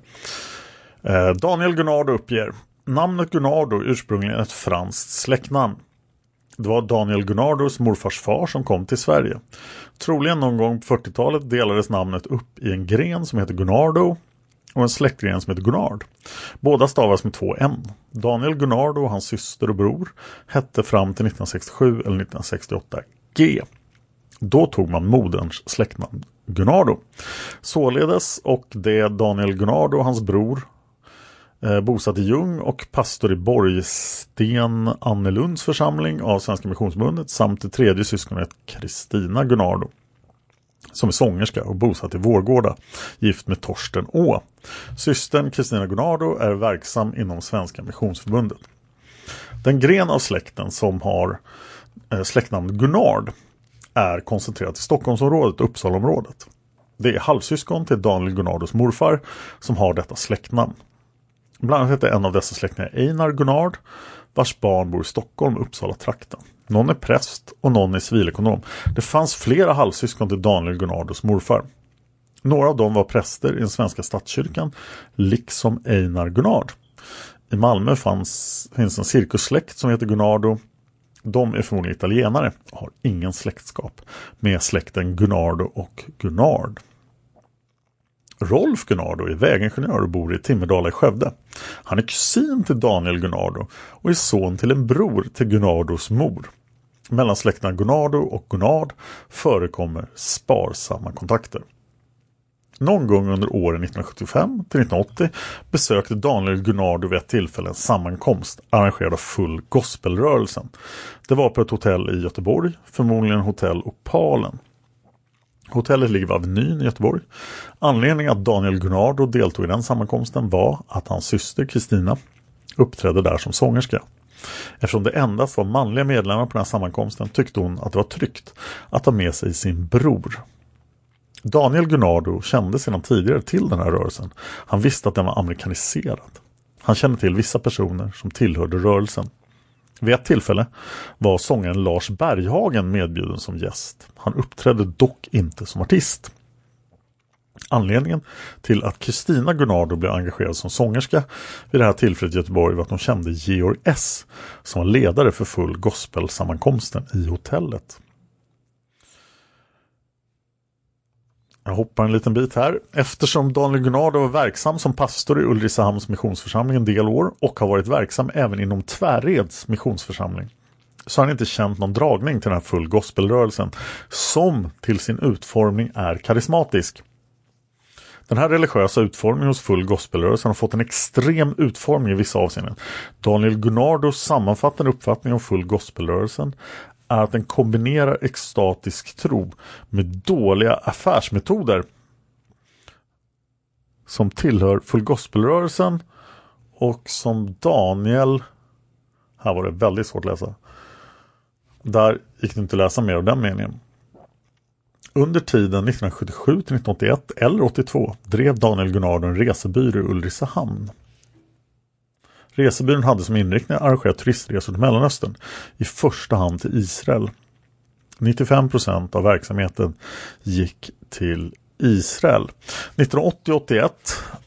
Eh, Daniel Gunnardo uppger Namnet Gunnardo är ursprungligen ett franskt släktnamn. Det var Daniel Gunnardos morfars far som kom till Sverige. Troligen någon gång på 40-talet delades namnet upp i en gren som heter Gunnardo och en släktgren som heter Gunnard. Båda stavas med två N. Daniel Gunnardo och hans syster och bror hette fram till 1967 eller 1968 G. Då tog man moderns släktnamn Gunnardo. Således och det Daniel Gunnardo och hans bror eh, bosatt i Ljung och pastor i Borgsten Annelunds församling av Svenska Missionsförbundet samt det tredje syskonet Kristina Gunnardo som är sångerska och bosatt i Vårgårda, gift med Torsten Å. Systern Kristina Gunnardo är verksam inom Svenska Missionsförbundet. Den gren av släkten som har släktnamnet släktnamn Gunnard är koncentrerad till Stockholmsområdet och Uppsalaområdet. Det är halvsyskon till Daniel Gunnardos morfar som har detta släktnamn. Bland annat heter en av dessa släktingar Einar Gunnard vars barn bor i Stockholm Uppsala-trakten. Någon är präst och någon är civilekonom. Det fanns flera halvsyskon till Daniel Gunnardos morfar. Några av dem var präster i den svenska statskyrkan, liksom Einar Gunnard. I Malmö fanns, finns en cirkussläkt som heter Gunnardo. De är förmodligen italienare och har ingen släktskap med släkten Gunnardo och Gunnard. Rolf Gunnardo är vägingenjör och bor i Timmerdala i Skövde. Han är kusin till Daniel Gunnardo och är son till en bror till Gunnardos mor. Mellan släkterna Gunnardo och Gunnard förekommer sparsamma kontakter. Någon gång under åren 1975 till 1980 besökte Daniel Gunnardo vid ett tillfälle en sammankomst arrangerad av Full Gospelrörelsen. Det var på ett hotell i Göteborg, förmodligen Hotell Opalen. Hotellet ligger vid Avenyn i Göteborg. Anledningen att Daniel Gunnardo deltog i den sammankomsten var att hans syster Kristina uppträdde där som sångerska. Eftersom det endast var manliga medlemmar på den här sammankomsten tyckte hon att det var tryggt att ta med sig sin bror. Daniel Gunnardo kände sedan tidigare till den här rörelsen. Han visste att den var amerikaniserad. Han kände till vissa personer som tillhörde rörelsen. Vid ett tillfälle var sångaren Lars Berghagen medbjuden som gäst. Han uppträdde dock inte som artist. Anledningen till att Kristina Gunnardo blev engagerad som sångerska vid det här tillfället i Göteborg var att hon kände Georg S som var ledare för full gospelsammankomsten i hotellet. Jag hoppar en liten bit här. Eftersom Daniel Gunnardo var verksam som pastor i Ulricehamns missionsförsamling en del år och har varit verksam även inom Tvärreds missionsförsamling så har han inte känt någon dragning till den här full gospelrörelsen som till sin utformning är karismatisk. Den här religiösa utformningen hos full gospelrörelsen har fått en extrem utformning i vissa avseenden. Daniel Gunnardos sammanfattande uppfattning om full gospelrörelsen är att den kombinerar extatisk tro med dåliga affärsmetoder som tillhör full Gospel-rörelsen och som Daniel här var det väldigt svårt att läsa. Där gick det inte att läsa mer av den meningen. Under tiden 1977 till 1981 eller 82 drev Daniel Gunnardo en resebyrå i Ulricehamn. Resebyrån hade som inriktning att arrangera turistresor till Mellanöstern, i första hand till Israel. 95 procent av verksamheten gick till Israel. 1980-81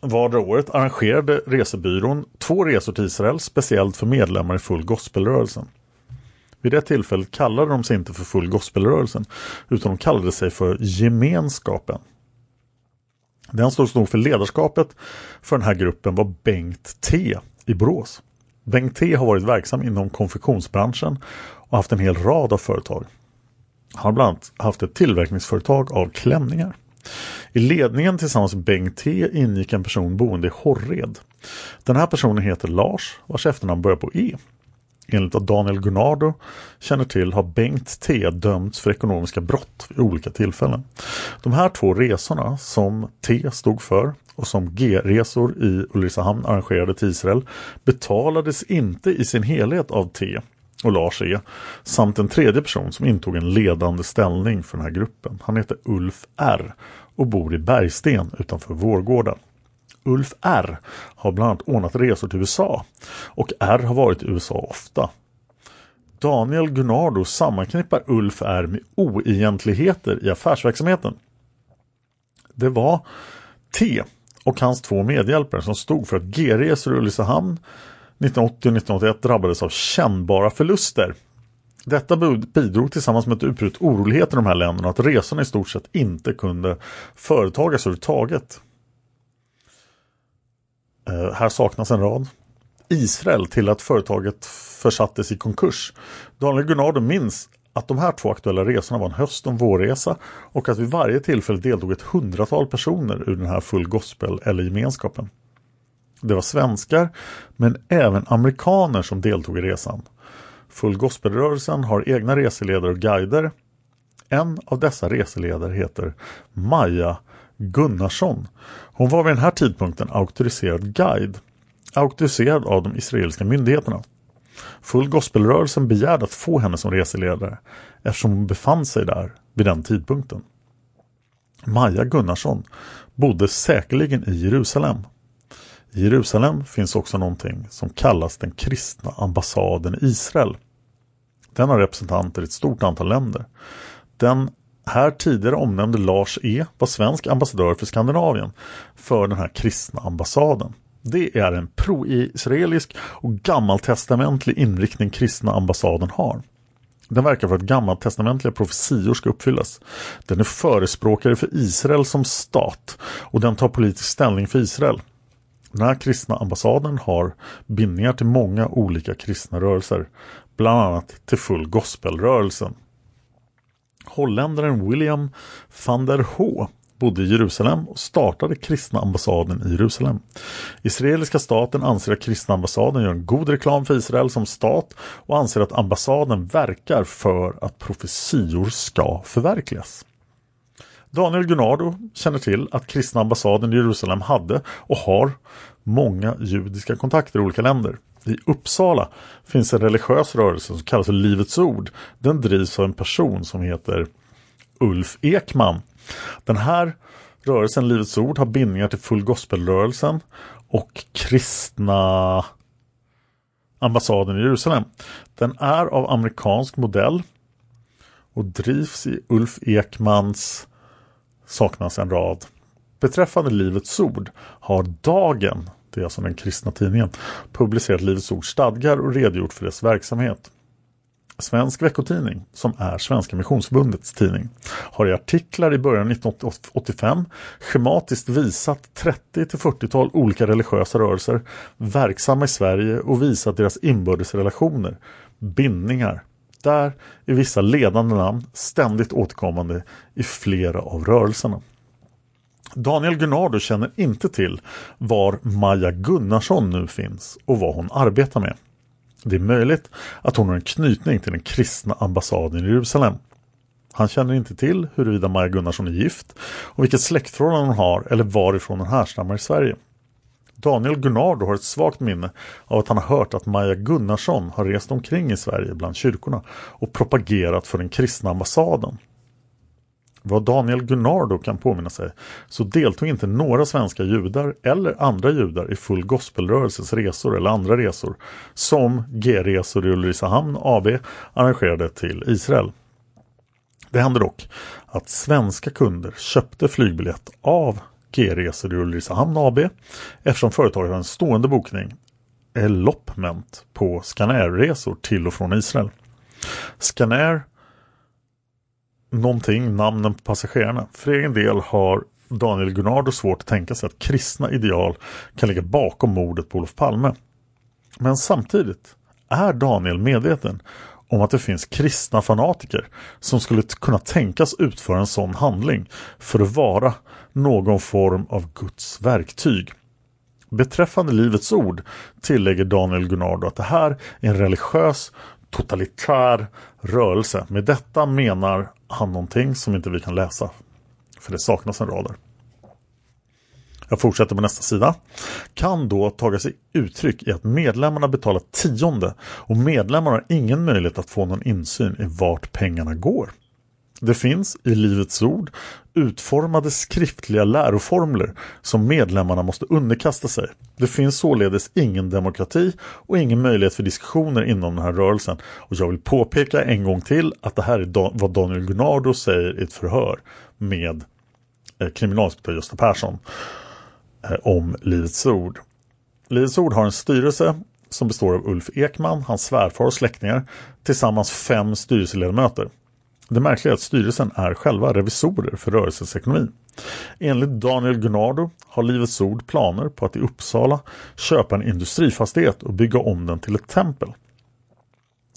var det året arrangerade resebyrån två resor till Israel speciellt för medlemmar i full gospelrörelsen. Vid det tillfället kallade de sig inte för full gospelrörelsen utan de kallade sig för gemenskapen. Den som stod för ledarskapet för den här gruppen var Bengt T i Borås. Bengt T har varit verksam inom konfektionsbranschen och haft en hel rad av företag. Han har bland annat haft ett tillverkningsföretag av klänningar. I ledningen tillsammans med Bengt T ingick en person boende i Horred. Den här personen heter Lars vars efternamn börjar på E. Enligt vad Daniel Gunnardo känner till har Bengt T dömts för ekonomiska brott vid olika tillfällen. De här två resorna som T stod för och som G-resor i Ulricehamn arrangerade till Israel betalades inte i sin helhet av T och Lars E samt en tredje person som intog en ledande ställning för den här gruppen. Han heter Ulf R och bor i Bergsten utanför Vårgården. Ulf R har bland annat ordnat resor till USA och R har varit i USA ofta. Daniel Gunnardo sammanknippar Ulf R med oegentligheter i affärsverksamheten. Det var T och hans två medhjälpare som stod för att G-resor i Ulricehamn 1980 och 1981 drabbades av kännbara förluster. Detta bidrog tillsammans med ett utbrott oroligheter i de här länderna att resorna i stort sett inte kunde företagas överhuvudtaget. Eh, här saknas en rad. Israel till att företaget försattes i konkurs. Daniel Gunnardo minns att de här två aktuella resorna var en höst och en vårresa och att vid varje tillfälle deltog ett hundratal personer ur den här full gospel eller gemenskapen. Det var svenskar men även amerikaner som deltog i resan. Full gospelrörelsen har egna reseledare och guider. En av dessa reseledare heter Maja Gunnarsson. Hon var vid den här tidpunkten auktoriserad guide. Auktoriserad av de israeliska myndigheterna. Full gospelrörelsen begärde att få henne som reseledare eftersom hon befann sig där vid den tidpunkten. Maja Gunnarsson bodde säkerligen i Jerusalem. I Jerusalem finns också någonting som kallas den kristna ambassaden i Israel. Den har representanter i ett stort antal länder. Den här tidigare omnämnde Lars E var svensk ambassadör för Skandinavien för den här kristna ambassaden. Det är en pro-israelisk och gammaltestamentlig inriktning kristna ambassaden har. Den verkar för att gammaltestamentliga profetior ska uppfyllas. Den är förespråkare för Israel som stat och den tar politisk ställning för Israel. Den här kristna ambassaden har bindningar till många olika kristna rörelser, bland annat till full gospelrörelsen. Holländaren William van der H bodde i Jerusalem och startade kristna ambassaden i Jerusalem. Israeliska staten anser att kristna ambassaden gör en god reklam för Israel som stat och anser att ambassaden verkar för att profetior ska förverkligas. Daniel Gunnardo känner till att kristna ambassaden i Jerusalem hade och har många judiska kontakter i olika länder. I Uppsala finns en religiös rörelse som kallas för Livets Ord. Den drivs av en person som heter Ulf Ekman. Den här rörelsen, Livets Ord, har bindningar till Full Gospel-rörelsen och kristna ambassaden i Jerusalem. Den är av amerikansk modell och drivs i Ulf Ekmans saknas en rad. Beträffande Livets Ord har Dagen, det är alltså den kristna tidningen, publicerat Livets Ords stadgar och redogjort för dess verksamhet. Svensk veckotidning, som är Svenska Missionsförbundets tidning, har i artiklar i början av 1985 schematiskt visat 30-40-tal olika religiösa rörelser verksamma i Sverige och visat deras inbördes relationer, bindningar. Där är vissa ledande namn ständigt återkommande i flera av rörelserna. Daniel Gunnardo känner inte till var Maja Gunnarsson nu finns och vad hon arbetar med. Det är möjligt att hon har en knytning till den kristna ambassaden i Jerusalem. Han känner inte till huruvida Maja Gunnarsson är gift och vilket släktförhållande hon har eller varifrån hon härstammar i Sverige. Daniel Gunnardo har ett svagt minne av att han har hört att Maja Gunnarsson har rest omkring i Sverige bland kyrkorna och propagerat för den kristna ambassaden. Vad Daniel Gunnardo kan påminna sig så deltog inte några svenska judar eller andra judar i full gospelrörelses resor eller andra resor som G-resor i Ulricehamn AB arrangerade till Israel. Det hände dock att svenska kunder köpte flygbiljett av G-resor i Ulricehamn AB eftersom företaget har en stående bokning Elopment på Scanair-resor till och från Israel. Scanair någonting, namnen på passagerarna. För egen del har Daniel Gunnardo svårt att tänka sig att kristna ideal kan ligga bakom mordet på Olof Palme. Men samtidigt är Daniel medveten om att det finns kristna fanatiker som skulle kunna tänkas utföra en sån handling för att vara någon form av Guds verktyg. Beträffande Livets ord tillägger Daniel Gunnardo att det här är en religiös totalitär rörelse. Med detta menar han någonting som inte vi kan läsa. För det saknas en rader. Jag fortsätter på nästa sida. Kan då taga sig uttryck i att medlemmarna betalar tionde och medlemmarna har ingen möjlighet att få någon insyn i vart pengarna går. Det finns i Livets Ord utformade skriftliga läroformler som medlemmarna måste underkasta sig. Det finns således ingen demokrati och ingen möjlighet för diskussioner inom den här rörelsen. Och jag vill påpeka en gång till att det här är vad Daniel Gunnardo säger i ett förhör med eh, kriminalinspektör Gösta Persson eh, om Livets Ord. Livets Ord har en styrelse som består av Ulf Ekman, hans svärfar och släktingar tillsammans fem styrelseledamöter. Det märkliga är att styrelsen är själva revisorer för rörelsens ekonomi. Enligt Daniel Gunnardo har Livets Ord planer på att i Uppsala köpa en industrifastighet och bygga om den till ett tempel.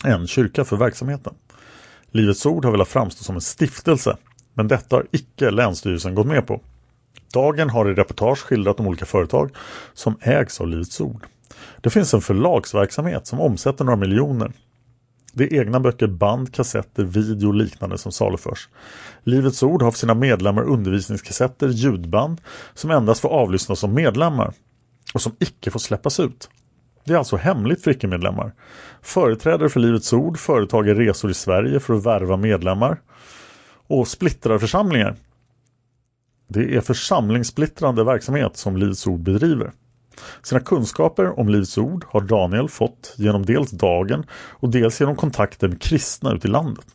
En kyrka för verksamheten. Livets Ord har velat framstå som en stiftelse men detta har icke Länsstyrelsen gått med på. Dagen har i reportage skildrat de olika företag som ägs av Livets Ord. Det finns en förlagsverksamhet som omsätter några miljoner det är egna böcker, band, kassetter, video och liknande som saluförs. Livets Ord har för sina medlemmar undervisningskassetter, ljudband som endast får avlyssnas som medlemmar och som icke får släppas ut. Det är alltså hemligt för icke-medlemmar. Företrädare för Livets Ord företager resor i Sverige för att värva medlemmar och splittrar församlingar. Det är församlingssplittrande verksamhet som Livets Ord bedriver. Sina kunskaper om Livets Ord har Daniel fått genom dels dagen och dels genom kontakter med kristna ute i landet.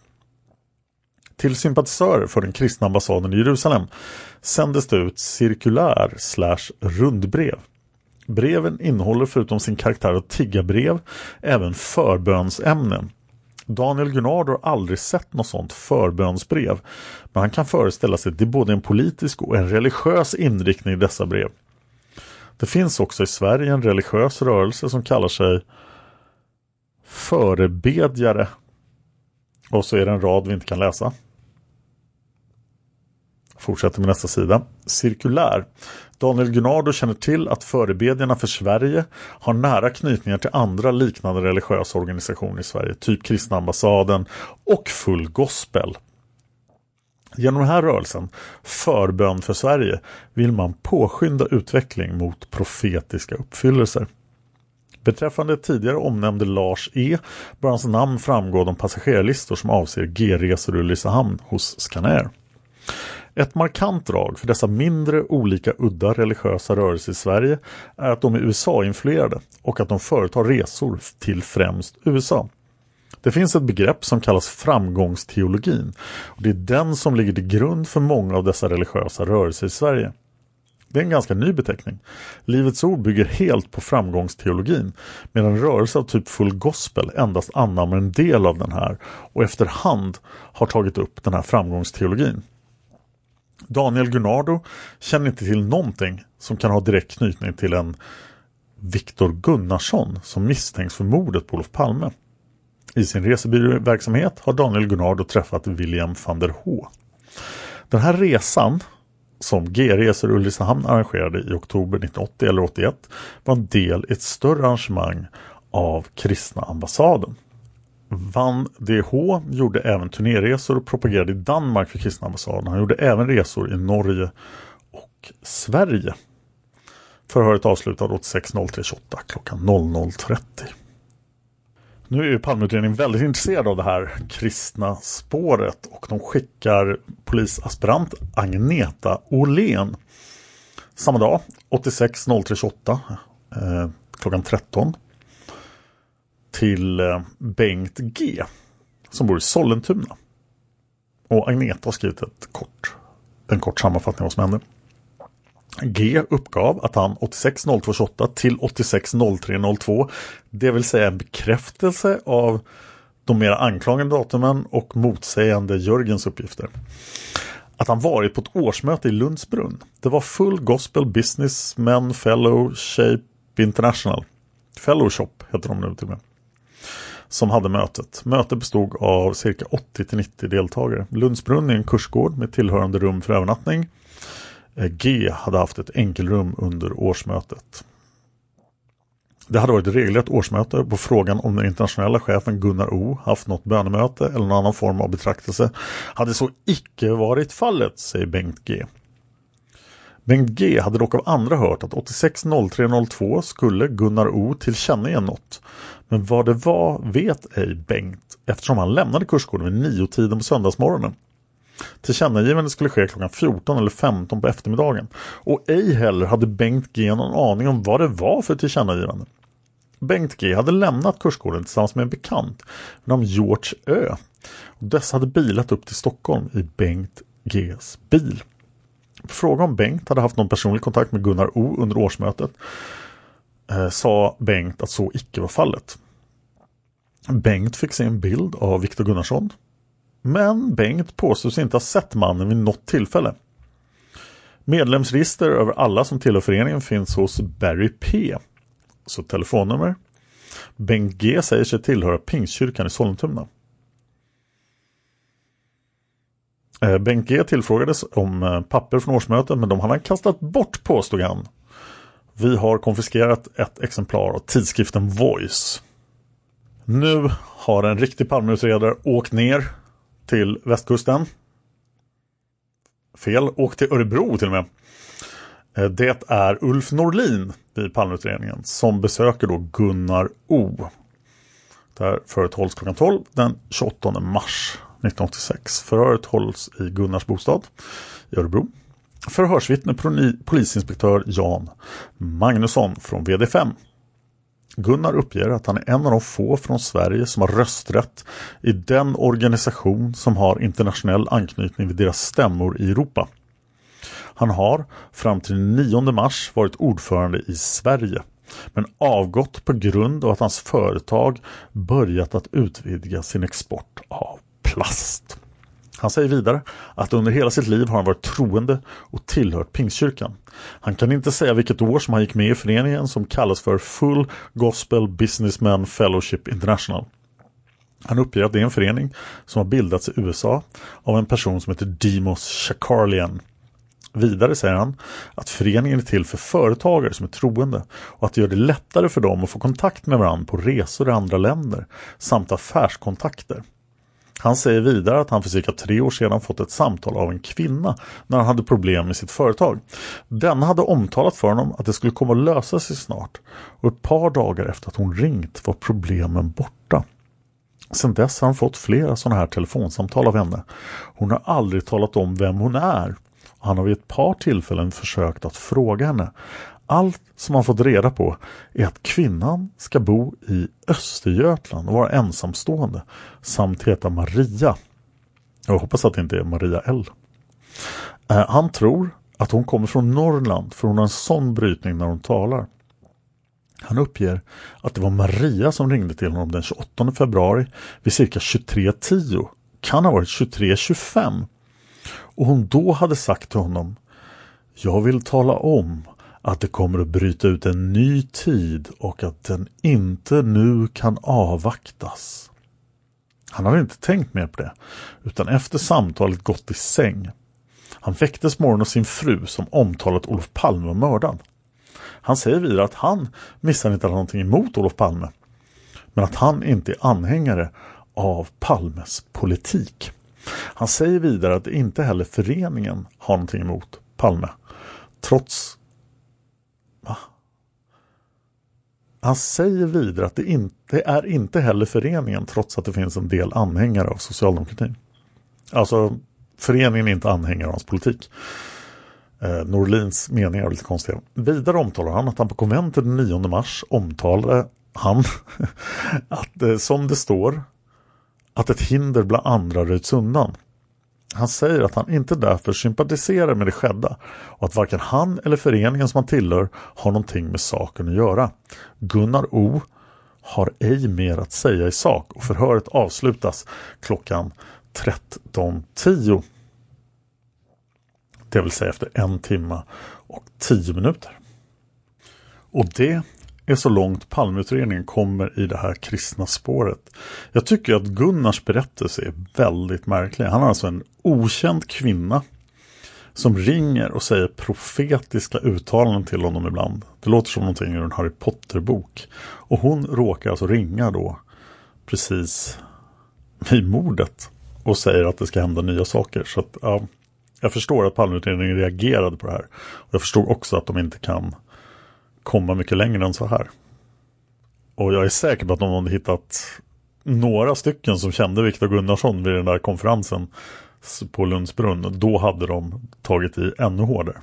Till sympatisörer för den kristna ambassaden i Jerusalem sändes det ut cirkulär slash rundbrev. Breven innehåller förutom sin karaktär av tiggarbrev även förbönsämnen. Daniel Gunnard har aldrig sett något sådant förbönsbrev men han kan föreställa sig att det är både en politisk och en religiös inriktning i dessa brev. Det finns också i Sverige en religiös rörelse som kallar sig Förebedjare. Och så är det en rad vi inte kan läsa. Fortsätter med nästa sida. Cirkulär. Daniel Gunnardo känner till att förebedjarna för Sverige har nära knytningar till andra liknande religiösa organisationer i Sverige, typ Kristna ambassaden och Full Gospel. Genom den här rörelsen, Förbön för Sverige, vill man påskynda utveckling mot profetiska uppfyllelser. Beträffande tidigare omnämnde Lars E bör hans namn framgå av de passagerarlistor som avser G-resor ur Lysehamn hos Scanair. Ett markant drag för dessa mindre olika udda religiösa rörelser i Sverige är att de är USA-influerade och att de företar resor till främst USA. Det finns ett begrepp som kallas framgångsteologin. Och det är den som ligger till grund för många av dessa religiösa rörelser i Sverige. Det är en ganska ny beteckning. Livets ord bygger helt på framgångsteologin medan rörelse av typ full gospel endast anammar en del av den här och efterhand har tagit upp den här framgångsteologin. Daniel Gunnardo känner inte till någonting som kan ha direkt knytning till en Viktor Gunnarsson som misstänks för mordet på Olof Palme. I sin resebyråverksamhet har Daniel Gunnardo träffat William van der H. Den här resan som G-resor Ulricehamn arrangerade i oktober 1980 eller 81 var en del i ett större arrangemang av Kristna ambassaden. Van DH gjorde även turnéresor och propagerade i Danmark för Kristna ambassaden. Han gjorde även resor i Norge och Sverige. Förhöret avslutades 86.03.28 klockan 00.30. Nu är ju Palmeutredningen väldigt intresserad av det här kristna spåret och de skickar polisaspirant Agneta Åhlén samma dag 86.03.28 eh, klockan 13 till eh, Bengt G som bor i Sollentuna. Och Agneta har skrivit ett kort, en kort sammanfattning av vad som hände. G uppgav att han 86.02.28 till 86.03.02, det vill säga en bekräftelse av de mer anklagande datumen och motsägande Jörgens uppgifter. Att han varit på ett årsmöte i Lundsbrunn. Det var Full Gospel Businessmen Fellowship International. Fellowshop heter de nu till och med. Som hade mötet. Mötet bestod av cirka 80 till 90 deltagare. Lundsbrunn är en kursgård med tillhörande rum för övernattning. Eh, G hade haft ett enkelrum under årsmötet. Det hade varit ett regelrätt årsmöte på frågan om den internationella chefen Gunnar O haft något bönemöte eller någon annan form av betraktelse hade så icke varit fallet, säger Bengt G. Bengt G hade dock av andra hört att 86.03.02 skulle Gunnar O tillkännage något. Men vad det var vet ej Bengt eftersom han lämnade kursgården vid nio tiden på söndagsmorgonen. Tillkännagivandet skulle ske klockan 14 eller 15 på eftermiddagen och ej heller hade Bengt G någon aning om vad det var för tillkännagivande. Bengt G hade lämnat kursgården tillsammans med en bekant vid namn George Ö. Och dessa hade bilat upp till Stockholm i Bengt Gs bil. På fråga om Bengt hade haft någon personlig kontakt med Gunnar O under årsmötet eh, sa Bengt att så icke var fallet. Bengt fick se en bild av Viktor Gunnarsson. Men Bengt påstås inte ha sett mannen vid något tillfälle. Medlemsregister över alla som tillhör föreningen finns hos Barry P. Så telefonnummer. Bengt G säger sig tillhöra Pingstkyrkan i Sollentuna. Eh, Bengt G tillfrågades om eh, papper från årsmötet men de hade han kastat bort påstod han. Vi har konfiskerat ett exemplar av tidskriften Voice. Nu har en riktig Palmeutredare åkt ner till västkusten. Fel, åk till Örebro till och med. Eh, det är Ulf Norlin i Palmeutredningen som besöker då Gunnar O. Där förhöret hålls klockan 12 den 28 mars 1986. Förhöret hålls i Gunnars bostad i Örebro. Förhörsvittne polisinspektör Jan Magnusson från VD5. Gunnar uppger att han är en av de få från Sverige som har rösträtt i den organisation som har internationell anknytning vid deras stämmor i Europa. Han har fram till den 9 mars varit ordförande i Sverige men avgått på grund av att hans företag börjat att utvidga sin export av plast. Han säger vidare att under hela sitt liv har han varit troende och tillhört Pingstkyrkan. Han kan inte säga vilket år som han gick med i föreningen som kallas för Full Gospel Businessman Fellowship International. Han uppger att det är en förening som har bildats i USA av en person som heter Demos Shakarlian. Vidare säger han att föreningen är till för företagare som är troende och att det gör det lättare för dem att få kontakt med varandra på resor i andra länder samt affärskontakter. Han säger vidare att han för cirka tre år sedan fått ett samtal av en kvinna när han hade problem med sitt företag. Denna hade omtalat för honom att det skulle komma att lösa sig snart och ett par dagar efter att hon ringt var problemen borta. Sedan dess har han fått flera sådana här telefonsamtal av henne. Hon har aldrig talat om vem hon är. Han har vid ett par tillfällen försökt att fråga henne. Allt som han fått reda på är att kvinnan ska bo i Östergötland och vara ensamstående samt heta Maria. Jag hoppas att det inte är Maria L. Eh, han tror att hon kommer från Norrland för hon har en sån brytning när hon talar. Han uppger att det var Maria som ringde till honom den 28 februari vid cirka 23.10. Kan ha varit 23.25. Och hon då hade sagt till honom Jag vill tala om att det kommer att bryta ut en ny tid och att den inte nu kan avvaktas. Han hade inte tänkt mer på det, utan efter samtalet gått i säng. Han väcktes morgon av sin fru som omtalat Olof Palme och mördad. Han säger vidare att han missar inte någonting emot Olof Palme, men att han inte är anhängare av Palmes politik. Han säger vidare att inte heller föreningen har någonting emot Palme, trots Han säger vidare att det inte är inte heller föreningen trots att det finns en del anhängare av socialdemokratin. Alltså föreningen är inte anhängare av hans politik. Eh, Norlins meningar är lite konstiga. Vidare omtalar han att han på konventet den 9 mars omtalade han att eh, som det står att ett hinder bland andra röjts undan. Han säger att han inte därför sympatiserar med det skedda och att varken han eller föreningen som han tillhör har någonting med saken att göra. Gunnar O har ej mer att säga i sak och förhöret avslutas klockan 13.10. Det vill säga efter en timme och tio minuter. Och det är så långt Palmeutredningen kommer i det här kristna spåret. Jag tycker att Gunnars berättelse är väldigt märklig. Han har alltså en okänd kvinna som ringer och säger profetiska uttalanden till honom ibland. Det låter som någonting ur en Harry Potter-bok. Och hon råkar alltså ringa då precis vid mordet och säger att det ska hända nya saker. Så att, ja, jag förstår att Palmeutredningen reagerade på det här. Jag förstår också att de inte kan komma mycket längre än så här. Och jag är säker på att de hade hittat några stycken som kände Viktor Gunnarsson vid den där konferensen på Lundsbrunn, då hade de tagit i ännu hårdare.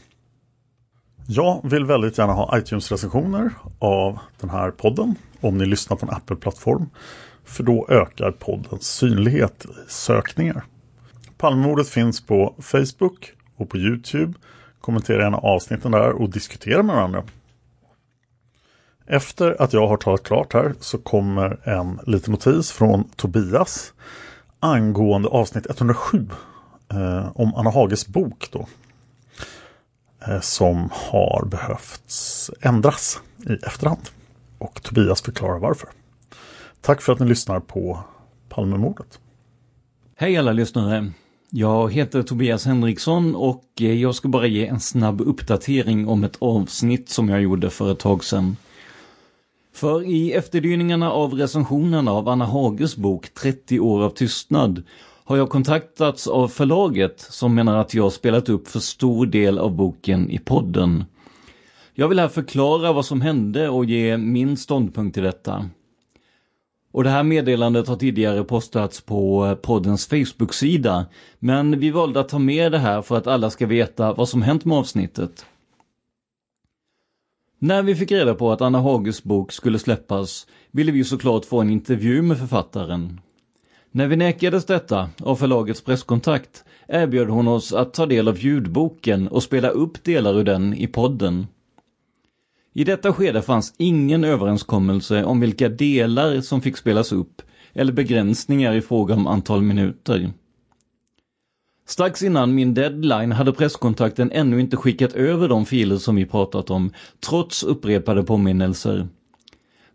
Jag vill väldigt gärna ha iTunes-recensioner av den här podden om ni lyssnar på en Apple-plattform. För då ökar poddens synlighet i sökningar. Palmemordet finns på Facebook och på Youtube. Kommentera gärna avsnitten där och diskutera med varandra. Efter att jag har talat klart här så kommer en liten notis från Tobias angående avsnitt 107 eh, om Anna Hages bok då. Eh, som har behövts ändras i efterhand. Och Tobias förklarar varför. Tack för att ni lyssnar på Palmemordet. Hej alla lyssnare! Jag heter Tobias Henriksson och eh, jag ska bara ge en snabb uppdatering om ett avsnitt som jag gjorde för ett tag sedan. För i efterdyningarna av recensionen av Anna Hages bok 30 år av tystnad har jag kontaktats av förlaget som menar att jag spelat upp för stor del av boken i podden. Jag vill här förklara vad som hände och ge min ståndpunkt till detta. Och det här meddelandet har tidigare postats på poddens Facebook-sida, men vi valde att ta med det här för att alla ska veta vad som hänt med avsnittet. När vi fick reda på att Anna Hages bok skulle släppas ville vi såklart få en intervju med författaren. När vi nekades detta av förlagets presskontakt erbjöd hon oss att ta del av ljudboken och spela upp delar ur den i podden. I detta skede fanns ingen överenskommelse om vilka delar som fick spelas upp eller begränsningar i fråga om antal minuter. Strax innan min deadline hade presskontakten ännu inte skickat över de filer som vi pratat om, trots upprepade påminnelser.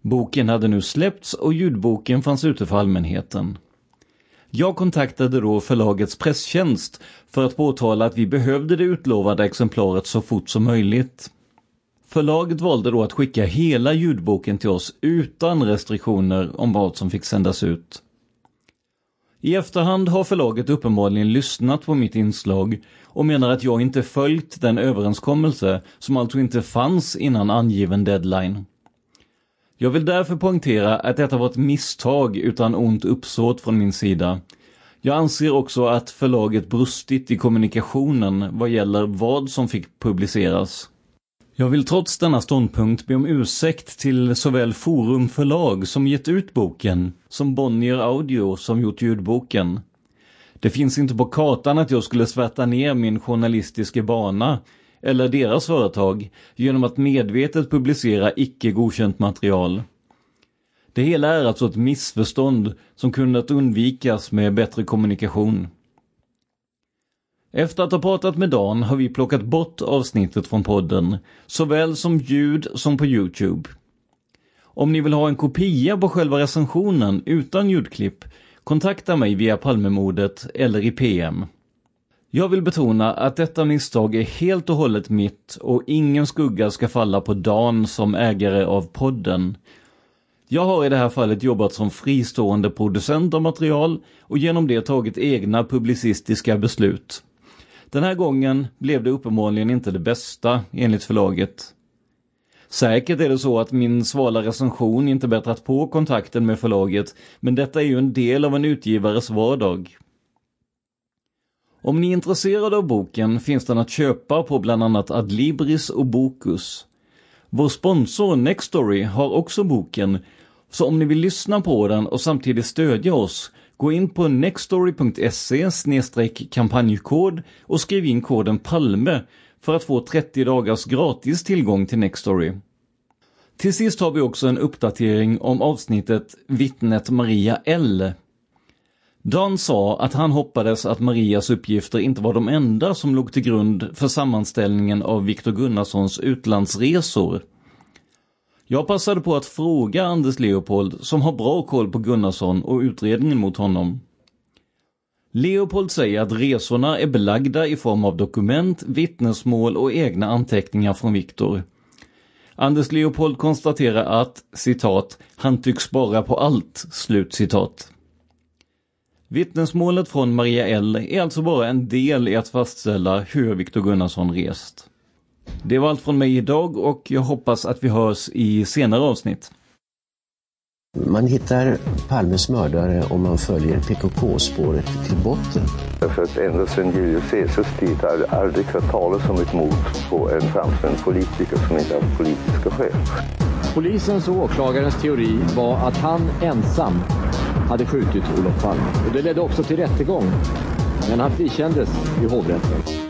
Boken hade nu släppts och ljudboken fanns ute för allmänheten. Jag kontaktade då förlagets presstjänst för att påtala att vi behövde det utlovade exemplaret så fort som möjligt. Förlaget valde då att skicka hela ljudboken till oss utan restriktioner om vad som fick sändas ut. I efterhand har förlaget uppenbarligen lyssnat på mitt inslag och menar att jag inte följt den överenskommelse som alltså inte fanns innan angiven deadline. Jag vill därför poängtera att detta var ett misstag utan ont uppsåt från min sida. Jag anser också att förlaget brustit i kommunikationen vad gäller vad som fick publiceras. Jag vill trots denna ståndpunkt be om ursäkt till såväl Forum förlag som gett ut boken, som Bonnier Audio som gjort ljudboken. Det finns inte på kartan att jag skulle svärta ner min journalistiska bana, eller deras företag, genom att medvetet publicera icke godkänt material. Det hela är alltså ett missförstånd som kunnat undvikas med bättre kommunikation. Efter att ha pratat med Dan har vi plockat bort avsnittet från podden, såväl som ljud som på Youtube. Om ni vill ha en kopia på själva recensionen utan ljudklipp, kontakta mig via Palmemordet eller i PM. Jag vill betona att detta misstag är helt och hållet mitt och ingen skugga ska falla på Dan som ägare av podden. Jag har i det här fallet jobbat som fristående producent av material och genom det tagit egna publicistiska beslut. Den här gången blev det uppenbarligen inte det bästa enligt förlaget. Säkert är det så att min svala recension inte bättrat på kontakten med förlaget, men detta är ju en del av en utgivares vardag. Om ni är intresserade av boken finns den att köpa på bland annat Adlibris och Bokus. Vår sponsor Nextory har också boken, så om ni vill lyssna på den och samtidigt stödja oss Gå in på nextory.se kampanjkod och skriv in koden PALME för att få 30 dagars gratis tillgång till Nextory. Till sist har vi också en uppdatering om avsnittet Vittnet Maria L. Dan sa att han hoppades att Marias uppgifter inte var de enda som låg till grund för sammanställningen av Viktor Gunnarssons utlandsresor. Jag passade på att fråga Anders Leopold som har bra koll på Gunnarsson och utredningen mot honom. Leopold säger att resorna är belagda i form av dokument, vittnesmål och egna anteckningar från Viktor. Anders Leopold konstaterar att citat, han tycks spara på allt, slut citat. Vittnesmålet från Maria L är alltså bara en del i att fastställa hur Viktor Gunnarsson rest. Det var allt från mig idag och jag hoppas att vi hörs i senare avsnitt. Man hittar Palmes mördare om man följer PKK-spåret till botten. För att ända sedan Julius Caesars tid har det aldrig hört talas om ett mord på en framstående politiker som inte har politiska skäl. Polisens och åklagarens teori var att han ensam hade skjutit Olof Palme. Och det ledde också till rättegång. Men han frikändes i hovrätten.